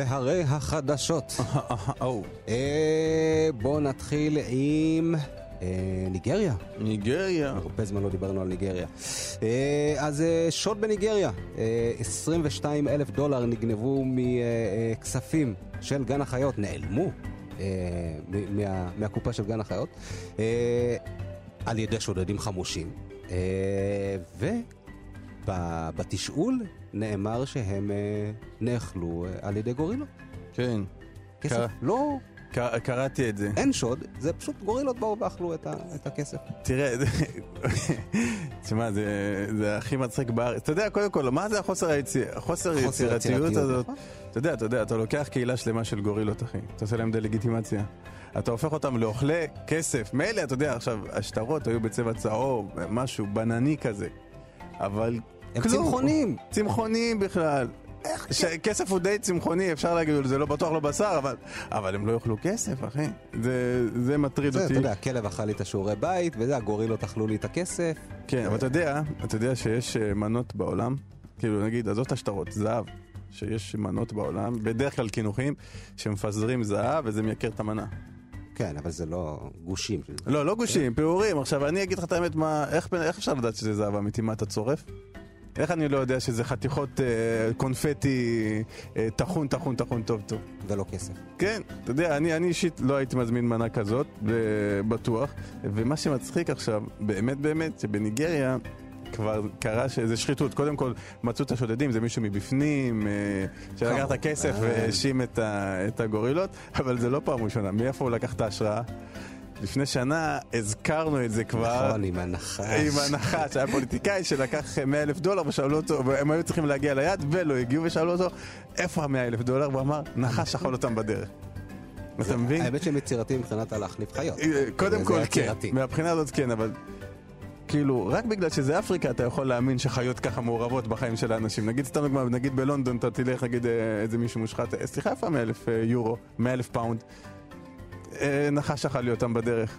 והרי החדשות. אה, בואו נתחיל עם אה, ניגריה. ניגריה. הרבה זמן לא דיברנו על ניגריה. אה, אז שוד בניגריה, אה, 22 אלף דולר נגנבו מכספים של גן החיות, נעלמו מה, מהקופה של גן החיות, על ידי שודדים חמושים. ובתשאול נאמר שהם אה, נאכלו אה, על ידי גורילות. כן. כסף קרה- לא, קר- קראתי את זה. אין שוד, זה פשוט גורילות באו ואכלו את, ה, את הכסף. תראה, זה- תשמע, זה, זה הכי מצחיק בארץ. אתה יודע, קודם כל, מה זה החוסר היציר... החוסר חוסר יצירתיות יצירתיות, הזאת? נכון. אתה יודע, אתה יודע, אתה לוקח קהילה שלמה של גורילות, אחי. אתה עושה להם דה-לגיטימציה. אתה הופך אותם לאוכלי כסף. מילא, אתה יודע, עכשיו, השטרות היו בצבע צהוב, משהו בנני כזה. אבל הם כלום. צמחונים. צמחונים בכלל. כסף הוא די צמחוני, אפשר להגיד, זה לא בטוח לא בשר, אבל, אבל הם לא יאכלו כסף, אחי. זה, זה מטריד זה, אותי. אתה יודע, הכלב אכל לי את השיעורי בית, וזה, הגורילות אכלו לי את הכסף. כן, אבל אתה יודע, אתה יודע שיש אה, מנות בעולם, כאילו נגיד, עזוב את השטרות, זהב, שיש מנות בעולם, בדרך כלל קינוחים, שמפזרים זהב וזה מייקר את המנה. כן, אבל זה לא גושים. לא, לא גושים, פירורים. עכשיו, אני אגיד לך את האמת, מה, איך, איך אפשר לדעת שזה זהב אמיתי? מה, אתה צורף? איך אני לא יודע שזה חתיכות אה, קונפטי אה, טחון, טחון, טחון, טוב, טוב? ולא כסף. כן, אתה יודע, אני, אני אישית לא הייתי מזמין מנה כזאת, בטוח. ומה שמצחיק עכשיו, באמת באמת, שבניגריה כבר קרה שזה שחיתות. קודם כל, מצאו את השודדים, זה מישהו מבפנים, אה, שלקח את כמובן. הכסף והאשים את הגורילות, אבל זה לא פעם ראשונה. מאיפה הוא לקח את ההשראה? לפני שנה הזכרנו את זה כבר. נכון, עם הנחש. עם הנחש, היה פוליטיקאי שלקח 100 אלף דולר ושאלו אותו, והם היו צריכים להגיע ליעד ולא הגיעו ושאלו אותו, איפה ה-100 אלף דולר? והוא אמר, נחש אכל אותם בדרך. אתה מבין? האמת שהם יצירתיים מבחינת הלהחליף חיות. אה, קודם כל כן. מהבחינה הזאת כן, אבל כאילו, רק בגלל שזה אפריקה אתה יכול להאמין שחיות ככה מעורבות בחיים של האנשים. נגיד סתם דוגמא, נגיד בלונדון אתה תלך, נגיד אה, איזה מישהו מושחת, אה, סליחה, איפה 100 אלף יורו? 100 אלף פאונד? אה, נחש אכל לי אותם בדרך.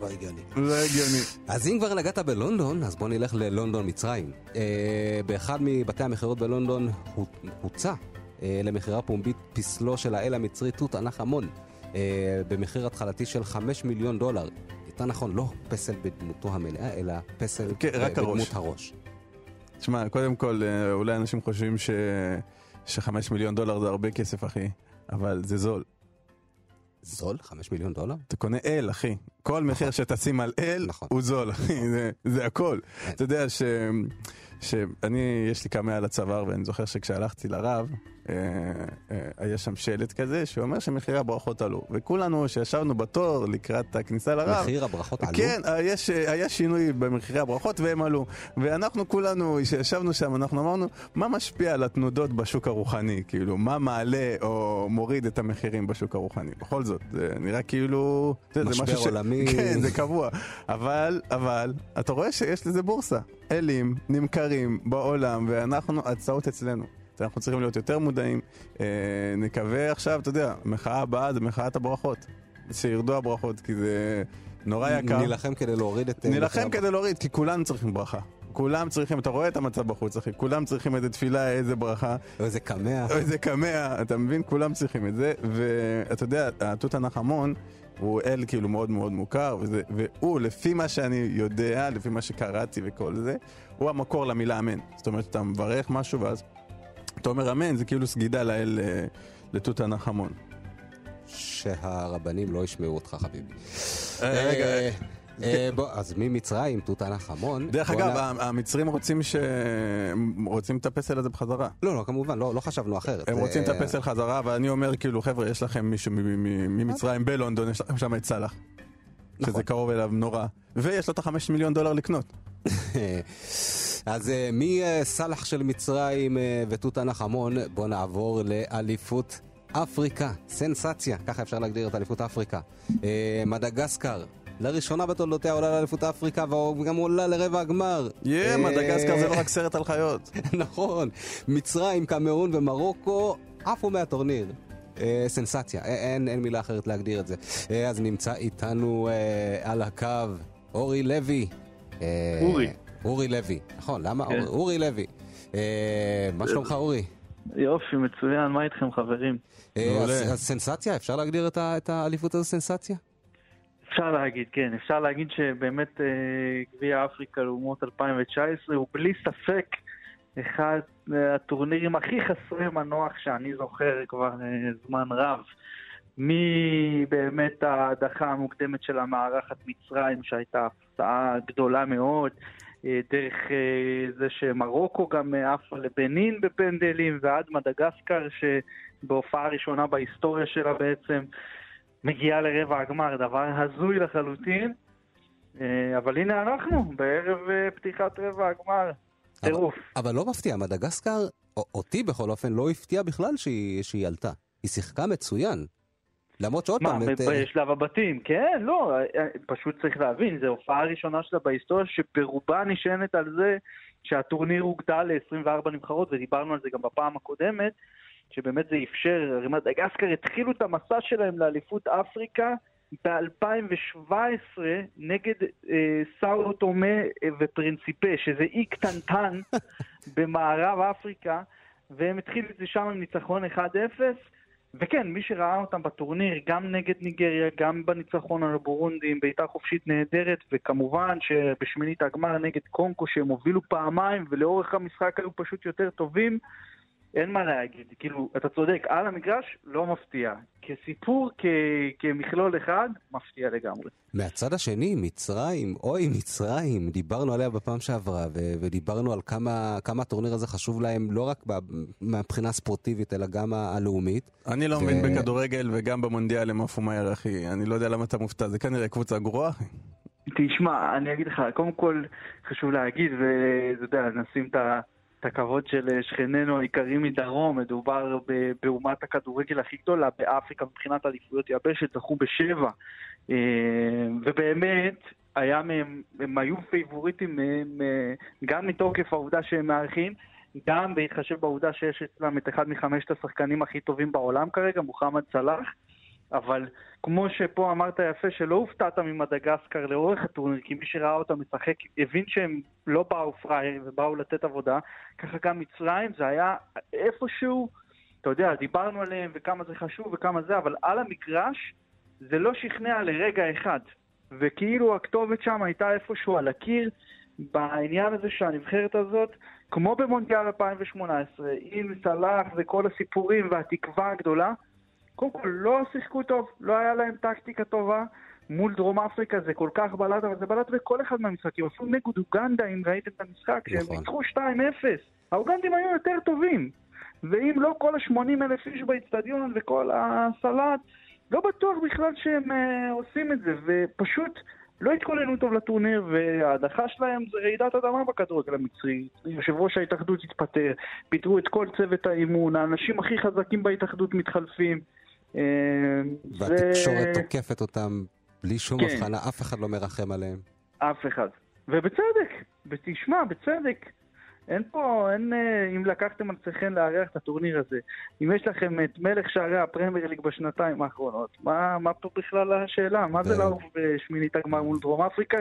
לא הגיוני. לא הגיוני. אז אם כבר נגעת בלונדון, אז בוא נלך ללונדון מצרים. אה, באחד מבתי המכירות בלונדון הו- הוצע אה, למכירה פומבית פסלו של האל המצרי תות ענך המון, אה, במחיר התחלתי של 5 מיליון דולר. יותר נכון, לא פסל בדמותו המלאה, אלא פסל כן, רק בדמות הראש. הראש. תשמע, קודם כל, אה, אולי אנשים חושבים ש... שחמש מיליון דולר זה הרבה כסף, אחי, אבל זה זול. זול? 5 מיליון דולר? אתה קונה אל, אחי. כל מחיר שתשים על אל, נכון. הוא זול, אחי, זה, זה הכל. כן. אתה יודע ש... שאני, יש לי קמע על הצוואר, ואני זוכר שכשהלכתי לרב, אה, אה, יש שם שלט כזה שאומר שמחירי הברכות עלו. וכולנו שישבנו בתור לקראת הכניסה לרב, מחיר הברכות עלו? כן, היה. היה שינוי במחירי הברכות והם עלו. ואנחנו כולנו, כשישבנו שם, אנחנו אמרנו, מה משפיע על התנודות בשוק הרוחני? כאילו, מה מעלה או מוריד את המחירים בשוק הרוחני? בכל זאת, זה נראה כאילו... זה, זה משבר משהו ש... עולמי. כן, זה קבוע. אבל, אבל, אתה רואה שיש לזה בורסה. אלים נמכרים בעולם, ואנחנו, הצעות אצלנו. אז אנחנו צריכים להיות יותר מודעים. אה, נקווה עכשיו, אתה יודע, המחאה הבאה זה מחאת הברכות. שירדו הברכות, כי זה נורא יקר. נילחם כדי להוריד את... אה, נילחם כדי להוריד, כי כולם צריכים ברכה. כולם צריכים, אתה רואה את המצב בחוץ, אחי. כולם צריכים איזה תפילה, איזה ברכה. הברכות. איזה קמע. איזה קמע, אתה מבין? כולם צריכים את זה. ואתה יודע, התות הנחמון הוא אל כאילו מאוד מאוד מוכר, וזה, והוא, לפי מה שאני יודע, לפי מה שקראתי וכל זה, הוא המקור למילה אמן. זאת אומרת, אתה מברך משהו ואז אתה אומר אמן, זה כאילו סגידה לאל, אה, לתות הנחמון. שהרבנים לא ישמעו אותך, חביבי. אה, רגע, אה, בוא, אז ממצרים, תות הנחמון. דרך בוא אגב, המצרים רוצים ש... רוצים את הפסל הזה בחזרה. לא, לא, כמובן, לא לא חשבנו אחרת. הם רוצים את הפסל חזרה, ואני אומר, כאילו, חבר'ה, יש לכם מישהו ממצרים בלונדון, יש לכם שם את סאלח. נכון. שזה קרוב אליו נורא. ויש לו את החמש מיליון דולר לקנות. אז אה, מסלאח של מצרים אה, ותות הנחמון, בואו נעבור לאליפות אפריקה. סנסציה, ככה אפשר להגדיר את אליפות אפריקה. אה, מדגסקר, לראשונה בתולדותיה עולה לאליפות אפריקה, וגם עולה לרבע הגמר. יא, מדגסקר זה לא רק סרט על חיות. נכון. מצרים, קמרון ומרוקו עפו מהטורניר. אה, סנסציה, אין, אין מילה אחרת להגדיר את זה. אה, אז נמצא איתנו אה, על הקו אורי לוי. אה, אורי. אורי לוי, נכון, למה? כן. אורי, אורי לוי. אה, מה שלומך אורי? יופי, מצוין, מה איתכם חברים? אה. אז, אז סנסציה, אפשר להגדיר את, ה, את האליפות הזו סנסציה? אפשר להגיד, כן, אפשר להגיד שבאמת אה, גביע אפריקה לאומות 2019 הוא בלי ספק אחד אה, הטורנירים הכי חסרי מנוח שאני זוכר כבר אה, זמן רב. מבאמת ההדחה המוקדמת של המארחת מצרים, שהייתה הפתעה גדולה מאוד, אה, דרך אה, זה שמרוקו גם אה, עפה לבנין בפנדלים, ועד מדגסקר, שבהופעה ראשונה בהיסטוריה שלה בעצם מגיעה לרבע הגמר, דבר הזוי לחלוטין. אבל הנה אנחנו, בערב פתיחת רבע הגמר. טירוף. אבל לא מפתיע, מדגסקר, או- אותי בכל אופן, לא הפתיע בכלל שהיא, שהיא עלתה. היא שיחקה מצוין. למרות שעוד מה, פעם, את, אה, בשלב הבתים? כן, לא, אה, פשוט צריך להבין, זו הופעה ראשונה שלה בהיסטוריה שברובה נשענת על זה שהטורניר הוגדל ל-24 נבחרות, ודיברנו על זה גם בפעם הקודמת, שבאמת זה אפשר, הרי מדגסקר התחילו את המסע שלהם לאליפות אפריקה ב-2017 נגד אה, סאו טומה אה, ופרינסיפה, שזה אי קטנטן במערב אפריקה, והם התחילו את זה שם עם ניצחון 1-0. וכן, מי שראה אותם בטורניר, גם נגד ניגריה, גם בניצחון על הבורונדי, עם בעיטה חופשית נהדרת, וכמובן שבשמינית הגמר נגד קונקו, שהם הובילו פעמיים, ולאורך המשחק היו פשוט יותר טובים, אין מה להגיד. כאילו, אתה צודק, על המגרש לא מפתיע. כסיפור, כ- כמכלול אחד, מפתיע לגמרי. מהצד השני, מצרים, אוי מצרים, דיברנו עליה בפעם שעברה, ו- ודיברנו על כמה, כמה הטורניר הזה חשוב להם, לא רק ב- מהבחינה הספורטיבית, אלא גם הלאומית. אני לא ו- מבין בכדורגל וגם במונדיאל הם עפו מהר, אחי. אני לא יודע למה אתה מופתע, זה כנראה קבוצה גרועה, אחי. תשמע, אני אגיד לך, קודם כל חשוב להגיד, ואתה יודע, נשים את ה- את הכבוד של אה, שכנינו היקרים מדרום, מדובר באומת הכדורגל הכי גדולה באפריקה מבחינת אליפויות יבשת, זכו בשבע. אה, ובאמת, היה מהם, הם היו פייבוריטים מהם, אה, גם מתוקף העובדה שהם מארחים, גם בהתחשב בעובדה שיש אצלם את אחד מחמשת השחקנים הכי טובים בעולם כרגע, מוחמד סלאח. אבל כמו שפה אמרת יפה, שלא הופתעת ממדגסקר לאורך הטורניר, כי מי שראה אותם משחק הבין שהם לא באו פראייר ובאו לתת עבודה, ככה גם מצרים, זה היה איפשהו, אתה יודע, דיברנו עליהם וכמה זה חשוב וכמה זה, אבל על המגרש זה לא שכנע לרגע אחד. וכאילו הכתובת שם הייתה איפשהו על הקיר, בעניין הזה שהנבחרת הזאת, כמו במונדיאל 2018, עם סלאח וכל הסיפורים והתקווה הגדולה, קודם כל, לא שיחקו טוב, לא היה להם טקטיקה טובה. מול דרום אפריקה זה כל כך בלט, אבל זה בלט בכל אחד מהמשחקים. אפילו נגד אוגנדה, אם ראיתם את המשחק, שהם נכון. ניצחו 2-0. האוגנדים היו יותר טובים. ואם לא כל ה-80 אלף איש באיצטדיון וכל הסלט, לא בטוח בכלל שהם אה, עושים את זה, ופשוט לא התכוננו טוב לטורניר, וההדחה שלהם זה רעידת אדמה בכדורגל המצרי. יושב ראש ההתאחדות התפטר, פיטרו את כל צוות האימון, האנשים הכי חזקים בהתאחדות מתחלפים. אה, והתקשורת זה- תוקפת אותם בלי שום כן. הבחנה, אף אחד לא מרחם עליהם. אף אחד. ובצדק, ותשמע, בצדק. אין פה, אין, אה, אם לקחתם על עצמכם לארח את הטורניר הזה, אם יש לכם את מלך שערי הפרמייר ליג בשנתיים האחרונות, מה, מה פה בכלל השאלה? מה זה ו- לעוף בשמינית הגמר מול דרום אפריקה?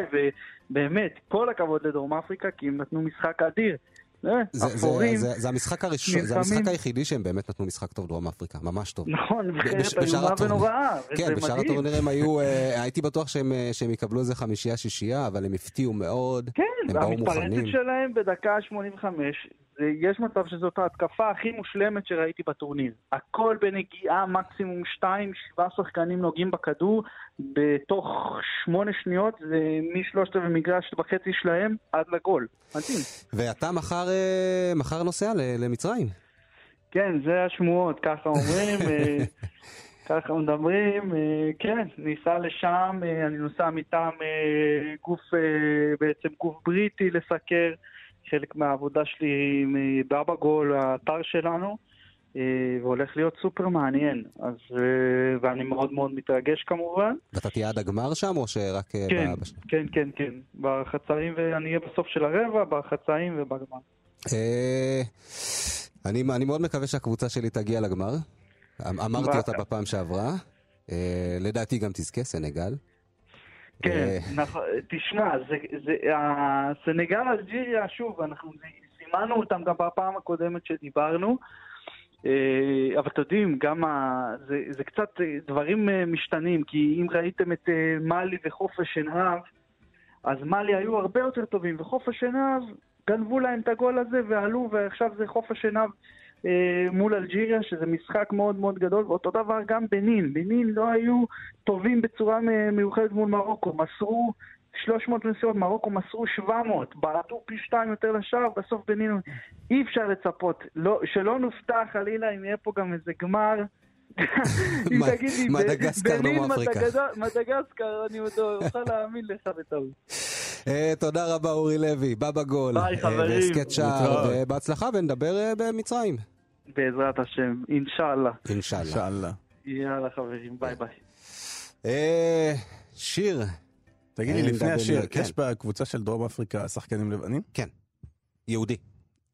ובאמת, כל הכבוד לדרום אפריקה, כי הם נתנו משחק אדיר. אה, זה, זה, אפורים, זה, זה המשחק הראשון, זה. המשחק היחידי שהם באמת נתנו משחק טוב דרום אפריקה, ממש טוב. נכון, בשאר איומה ונוראה, כן, בשאר. הטורנירים היו, אה, הייתי בטוח שהם, אה, שהם יקבלו איזה חמישייה שישייה, אבל הם הפתיעו מאוד, כן, הם באו מוכנים. שלהם בדקה 85, זה, יש מצב שזאת ההתקפה הכי מושלמת שראיתי בטורניר. הכל בנגיעה, מקסימום שתיים, שבעה שחקנים נוגעים בכדור, בתוך שמונה שניות, זה משלושת רבעי מגרש וחצי שלהם עד לגול. מדהים. ואתה מחר, אה, מחר נוסע למצרים. כן, זה השמועות, ככה אומרים, אה, ככה מדברים, אה, כן, ניסע לשם, אני נוסע מטעם גוף, בעצם גוף בריטי לסקר, חלק מהעבודה שלי אה, בבא גול, האתר שלנו, אה, והולך להיות סופר מעניין, אז, אה, ואני מאוד מאוד מתרגש כמובן. ואתה תהיה עד הגמר שם, או שרק... כן, ב- בש- כן, כן, כן, בחצאים, ואני אהיה בסוף של הרבע, בחצאים ובגמר. אני, אני מאוד מקווה שהקבוצה שלי תגיע לגמר. אמ- אמרתי אותה בפעם שעברה. לדעתי גם תזכה, סנגל. כן, אה, נכון, תשמע, זה, זה, הסנגל אלג'יריה, שוב, אנחנו סימנו אותם גם בפעם הקודמת שדיברנו, אה, אבל אתם יודעים, גם ה, זה, זה קצת אה, דברים משתנים, כי אם ראיתם את מאלי וחוף השנהב, אז מאלי היו הרבה יותר טובים, וחוף השנהב גנבו להם את הגול הזה ועלו, ועכשיו זה השנהב אה, מול אלג'יריה, שזה משחק מאוד מאוד גדול, ואותו דבר גם בנין. בנין לא היו טובים בצורה מיוחדת מול מרוקו, מסרו 300 מסירות, מרוקו מסרו 700, בעטו פי שתיים יותר לשער, בסוף בנין, אי אפשר לצפות, לא, שלא נופתע חלילה אם יהיה פה גם איזה גמר. אם תגיד לי, מדגסקר, בנין, דרום אפריקה. מדגד- מדגסקר, אני עוד אוכל להאמין לך בטעות. אה, תודה רבה אורי לוי, בבא גול. ביי, אה. והסכת שער. ובהצלחה, ונדבר אה, במצרים. בעזרת השם, אינשאללה. אינשאללה. יאללה חברים, ביי ביי. אה, שיר, תגיד לי, לפני השיר, כן. יש בקבוצה של דרום אפריקה שחקנים לבנים? כן, יהודי.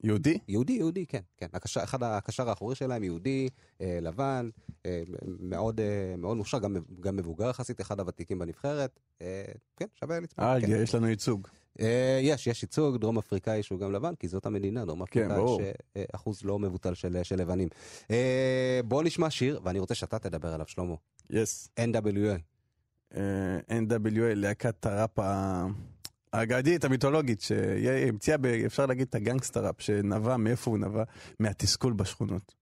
יהודי? יהודי, יהודי, כן, כן. הקשר, אחד הקשר האחורי שלהם יהודי, אה, לבן, אה, מאוד, אה, מאוד מוכשר, גם, גם מבוגר יחסית, אחד הוותיקים בנבחרת. אה, כן, שווה לצפות. אה, כן. יש לנו ייצוג. אה, יש, יש ייצוג דרום אפריקאי שהוא גם לבן, כי זאת המדינה, דרום אפריקה כן, ברור. יש אה, אחוז לא מבוטל של, של לבנים. אה, בוא נשמע שיר, ואני רוצה שאתה תדבר עליו, שלמה. יס. NWA. אה, NWA, להקת הראפ האגדית, המיתולוגית, שהמציאה, אפשר להגיד, את הגנגסטר ראפ, שנבע, מאיפה הוא נבע? מהתסכול בשכונות.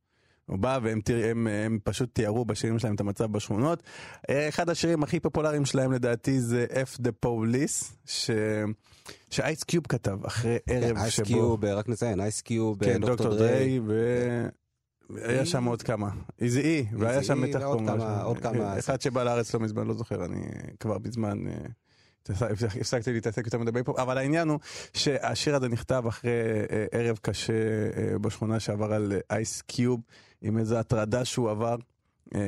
הוא בא והם הם, הם פשוט תיארו בשירים שלהם את המצב בשכונות. אה, אחד השירים הכי פופולריים שלהם לדעתי זה F the Police, ש... שאייס קיוב כתב אחרי ערב אייס שבו... קיוב, רק נציין, אייס קיוב, כן, דוקטור דריי, ו... היה שם עוד כמה, איזי אי, והיה שם מתח משהו. עוד כמה- כן, אחד שבא לארץ לא מזמן, לא זוכר, אני כבר אה, הפסק- הפסקתי להתעסק יותר מדי פה, אבל העניין הוא שהשיר הזה נכתב אחרי אה, ערב קשה אה, בשכונה שעבר על אייס קיוב, עם איזו הטרדה שהוא עבר. אה,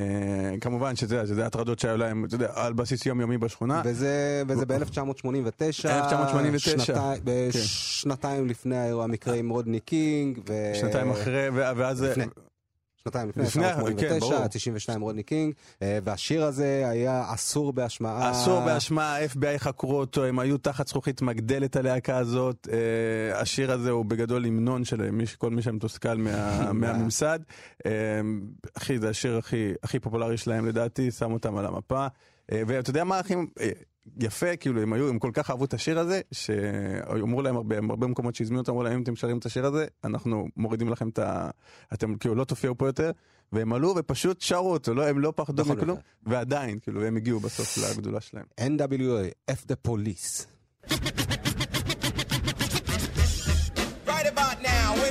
כמובן שזה שזה הטרדות שהיו להם, אתה יודע, על בסיס יומיומי בשכונה. וזה, וזה ב-1989, 1989, שנתיים לפני האירוע המקרה עם רודני קינג, ו... שנתיים אחרי, ואז... לפני. שנתיים לפני, לפני, כן, 1989, ברור. 92 רודני קינג, אה, והשיר הזה היה אסור בהשמעה. אסור בהשמעה, ה-FBI חקרו אותו, הם היו תחת זכוכית מגדלת הלהקה הזאת. אה, השיר הזה הוא בגדול המנון של מי- כל מי שמתוסכל מה- מהממסד. אה, אחי, זה השיר הכי, הכי פופולרי שלהם לדעתי, שם אותם על המפה. ואתה יודע מה הכי יפה, כאילו הם היו, הם כל כך אהבו את השיר הזה, שאמרו להם הרבה, הרבה מקומות שהזמינו אותם, אמרו להם אם אתם שרים את השיר הזה, אנחנו מורידים לכם את ה... אתם כאילו לא תופיעו פה יותר, והם עלו ופשוט שרו אותו, לא, הם לא פחדו נכון, מכלום, נכון. ועדיין, כאילו הם הגיעו בסוף לגדולה שלהם. NWA, F the police.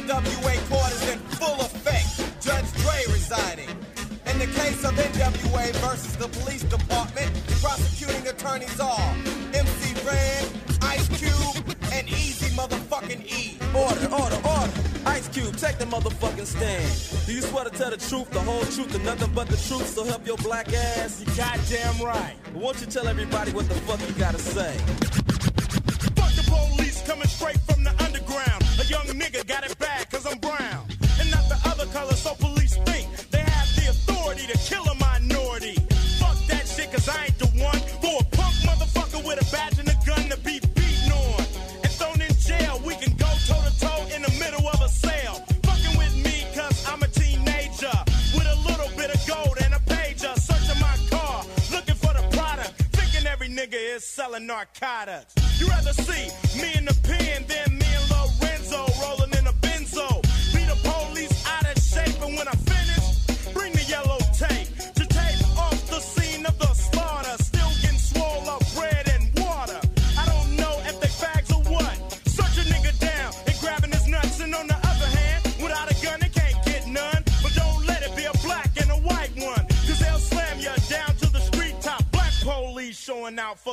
NWA court is in full effect. Judge Dre residing. In the case of NWA versus the police department, prosecuting attorneys are MC Red, Ice Cube, and Easy Motherfucking E. Order, order, order. Ice Cube, take the motherfucking stand. Do you swear to tell the truth, the whole truth, and nothing but the truth? So help your black ass. You goddamn right. But Won't you tell everybody what the fuck you gotta say? Fuck the police coming straight from the underground. A young nigga got it bad, cause I'm brown. And not the other color, so police think they have the authority to kill selling narcotics. You rather see me in the pen than me.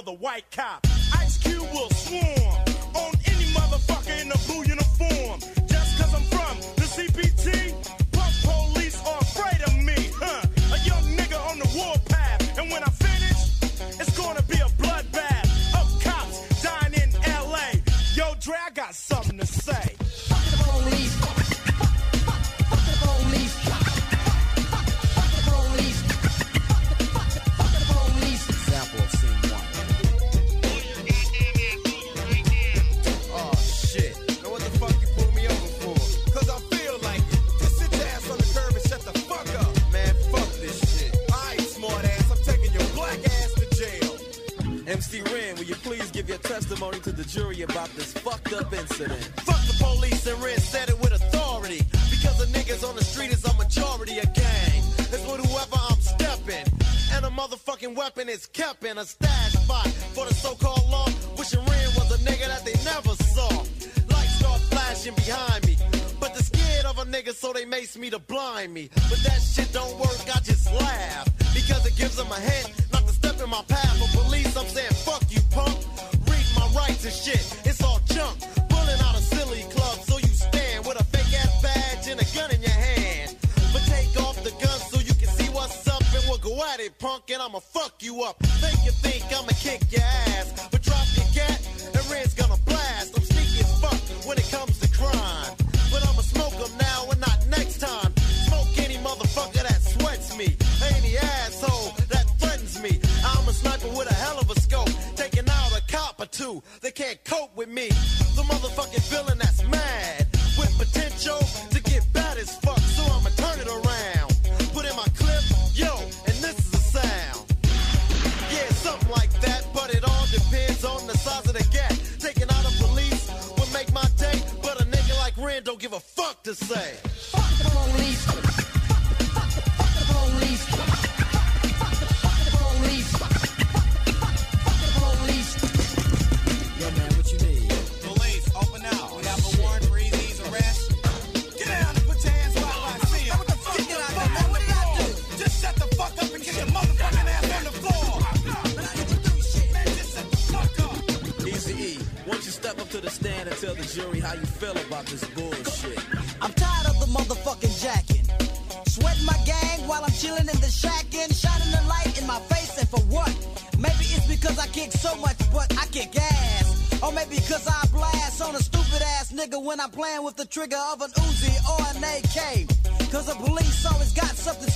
the white cop. Ice Cube will swarm. playing with the trigger of an Uzi or an AK. Cause the police always got something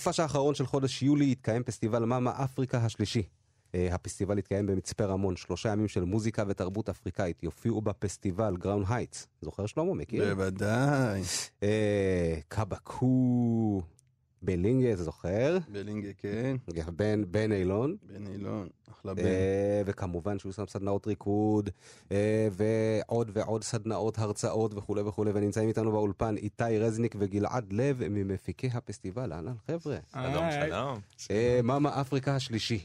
בסופש האחרון של חודש יולי התקיים פסטיבל מאמה אפריקה השלישי. אה, הפסטיבל התקיים במצפה רמון, שלושה ימים של מוזיקה ותרבות אפריקאית. יופיעו בפסטיבל Ground Heights. זוכר שלמה? מכיר? בוודאי. אה, קבקו, בלינגה, אתה זוכר? בלינגה, כן. בן, בן אילון. בן אילון, אחלה בן. אה, וכמובן שהוא שם סדנאות ריקוד, אה, ועוד ועוד סדנאות, הרצאות וכולי וכולי, ונמצאים איתנו באולפן איתי רזניק וגלעד לב ממפיקי הפסטיבל. אהלן חבר'ה. שלום, שלום. אה, מאמה אפריקה השלישי.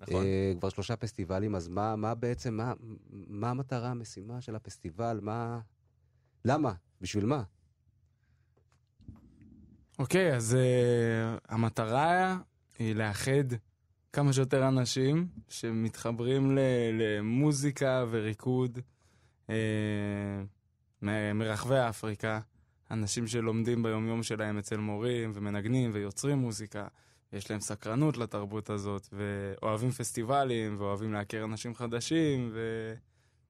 נכון. אה, כבר שלושה פסטיבלים, אז מה, מה בעצם, מה, מה המטרה, המשימה של הפסטיבל? מה... למה? בשביל מה? אוקיי, אז uh, המטרה היא לאחד כמה שיותר אנשים שמתחברים ל- למוזיקה וריקוד uh, מ- מרחבי אפריקה. אנשים שלומדים ביומיום שלהם אצל מורים ומנגנים ויוצרים מוזיקה. יש להם סקרנות לתרבות הזאת, ואוהבים פסטיבלים, ואוהבים להכיר אנשים חדשים,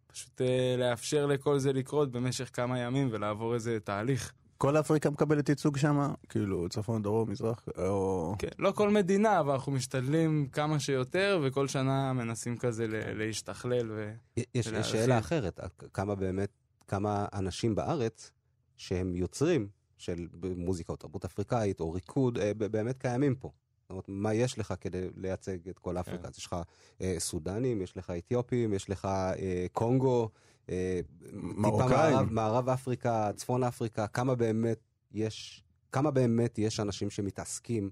ופשוט uh, לאפשר לכל זה לקרות במשך כמה ימים ולעבור איזה תהליך. כל אפריקה מקבלת ייצוג שם? כאילו, צפון, דרום, מזרח, או... כן, לא כל מדינה, אבל אנחנו משתדלים כמה שיותר, וכל שנה מנסים כזה ל- להשתכלל ו... יש. שאלה אחרת, כמה באמת, כמה אנשים בארץ שהם יוצרים של מוזיקה או תרבות אפריקאית או ריקוד, אה, באמת קיימים פה. זאת אומרת, מה יש לך כדי לייצג את כל אפריקה? אז יש לך אה, סודנים, יש לך אתיופים, יש לך אה, קונגו, אה, מרוקאים. מערב, מערב אפריקה, צפון אפריקה, כמה באמת יש, כמה באמת יש אנשים שמתעסקים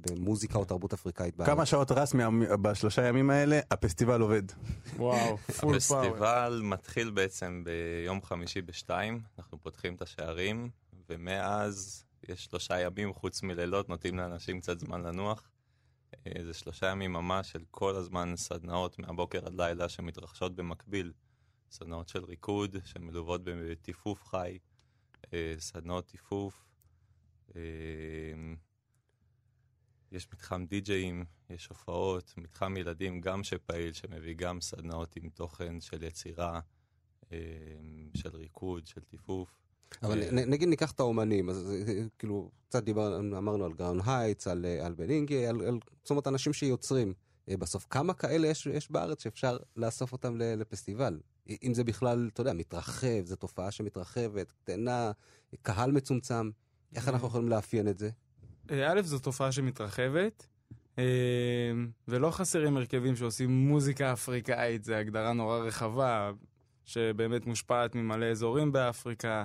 במוזיקה או תרבות אפריקאית בארץ? כמה שעות רסמי בשלושה ימים האלה, הפסטיבל עובד. וואו, פול פאוור. הפסטיבל מתחיל בעצם ביום חמישי בשתיים, אנחנו פותחים את השערים, ומאז יש שלושה ימים חוץ מלילות, נותנים לאנשים קצת זמן לנוח. אה, זה שלושה ימים ממש של כל הזמן סדנאות מהבוקר עד לילה שמתרחשות במקביל. סדנאות של ריקוד שמלוות בטיפוף חי, אה, סדנאות טיפוף. אה, יש מתחם די-ג'אים, יש הופעות, מתחם ילדים גם שפעיל, שמביא גם סדנאות עם תוכן של יצירה, אה, של ריקוד, של טיפוף. אבל נגיד ניקח את האומנים, אז כאילו, קצת דיברנו, אמרנו על גראון הייטס, על, על בלינגי, על, על זאת אומרת, אנשים שיוצרים. בסוף, כמה כאלה יש, יש בארץ שאפשר לאסוף אותם לפסטיבל? אם זה בכלל, אתה יודע, מתרחב, זו תופעה שמתרחבת, קטנה, קהל מצומצם, איך אנחנו יכולים לאפיין את זה? אה, א', זו תופעה שמתרחבת, אה, ולא חסרים הרכבים שעושים מוזיקה אפריקאית, זו הגדרה נורא רחבה, שבאמת מושפעת ממלא אזורים באפריקה.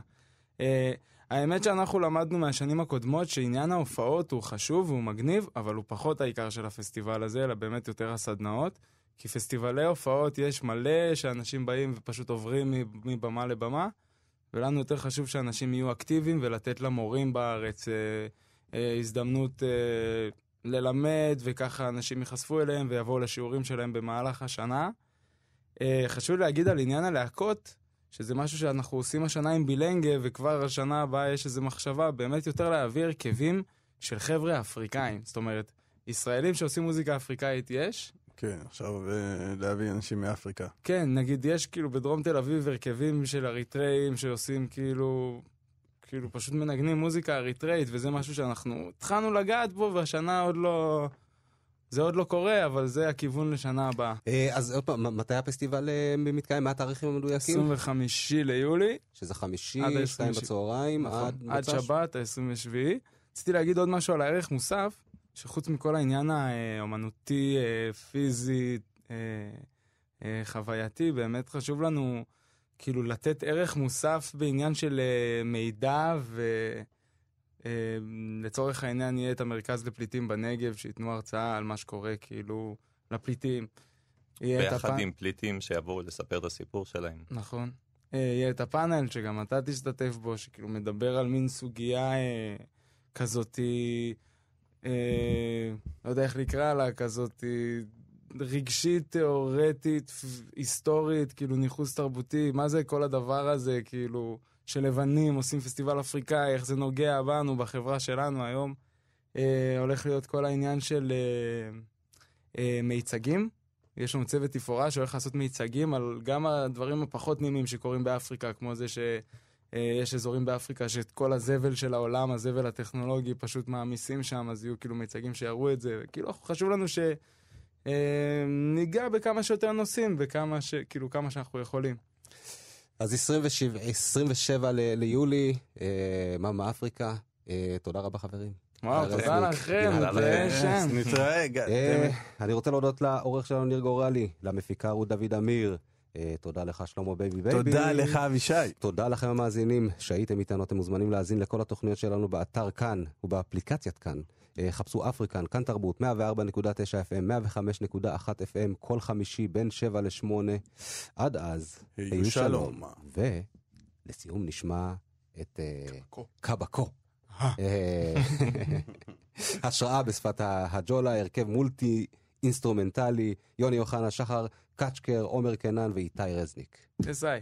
אה, האמת שאנחנו למדנו מהשנים הקודמות שעניין ההופעות הוא חשוב והוא מגניב, אבל הוא פחות העיקר של הפסטיבל הזה, אלא באמת יותר הסדנאות. כי פסטיבלי הופעות יש מלא שאנשים באים ופשוט עוברים מבמה לבמה, ולנו יותר חשוב שאנשים יהיו אקטיביים ולתת למורים בארץ אה, אה, הזדמנות אה, ללמד, וככה אנשים ייחשפו אליהם ויבואו לשיעורים שלהם במהלך השנה. אה, חשוב להגיד על עניין הלהקות, שזה משהו שאנחנו עושים השנה עם בילנגה, וכבר השנה הבאה יש איזו מחשבה באמת יותר להביא הרכבים של חבר'ה אפריקאים. זאת אומרת, ישראלים שעושים מוזיקה אפריקאית יש, כן, עכשיו אה, להביא אנשים מאפריקה. כן, נגיד יש כאילו בדרום תל אביב הרכבים של אריתראים שעושים כאילו, כאילו פשוט מנגנים מוזיקה אריתראית, וזה משהו שאנחנו התחלנו לגעת בו, והשנה עוד לא... זה עוד לא קורה, אבל זה הכיוון לשנה הבאה. אה, אז עוד פעם, מתי הפסטיבל אה, מתקיים? מה התאריכים המדויקים? 25 ליולי. שזה חמישי, שתיים בצהריים, נכון, עד עד מוצ"ש? שבת, ה-27. רציתי להגיד עוד משהו על הערך מוסף, שחוץ מכל העניין האומנותי, אה, פיזי, אה, אה, חווייתי, באמת חשוב לנו כאילו לתת ערך מוסף בעניין של מידע, ולצורך העניין יהיה את המרכז לפליטים בנגב, שייתנו הרצאה על מה שקורה כאילו לפליטים. ביחד הפן- עם פליטים שיבואו לספר את הסיפור שלהם. נכון. יהיה את הפאנל שגם אתה תשתתף בו, שכאילו מדבר על מין סוגיה כזאתי אה, לא יודע איך לקרוא לה, כזאת אה, רגשית, תיאורטית, היסטורית, כאילו ניכוס תרבותי, מה זה כל הדבר הזה, כאילו, שלבנים עושים פסטיבל אפריקאי, איך זה נוגע בנו, בחברה שלנו היום. אה, הולך להיות כל העניין של אה, אה, מיצגים. יש לנו צוות תפאורה שהולך לעשות מיצגים על גם הדברים הפחות נעימים שקורים באפריקה, כמו זה שיש אזורים באפריקה שאת כל הזבל של העולם, הזבל הטכנולוגי, פשוט מעמיסים שם, אז יהיו כאילו מיצגים שיראו את זה. כאילו, חשוב לנו שניגע בכמה שיותר נושאים, בכמה ש... כאילו, כמה שאנחנו יכולים. אז 27, 27 ל- ליולי, אה, מאמה אפריקה. אה, תודה רבה חברים. וואו, תודה. לכם, נתראה שם. נתראה, אה, אני רוצה להודות לעורך שלנו ניר גורלי, למפיקה רות דוד אמיר. אה, תודה לך שלמה baby baby. תודה לך, אבישי. תודה לכם המאזינים שהייתם איתנו, אתם מוזמנים להאזין לכל התוכניות שלנו באתר כאן ובאפליקציית כאן. אה, חפשו אפריקן, כאן תרבות, 104.9 FM, 105.1 FM, כל חמישי בין 7 ל-8. עד אז, היו שלום. ולסיום נשמע את אה, קבקו. אה, השראה בשפת הג'ולה, הרכב מולטי אינסטרומנטלי, יוני אוחנה, שחר קצ'קר, עומר קנן ואיתי רזניק. תסאי.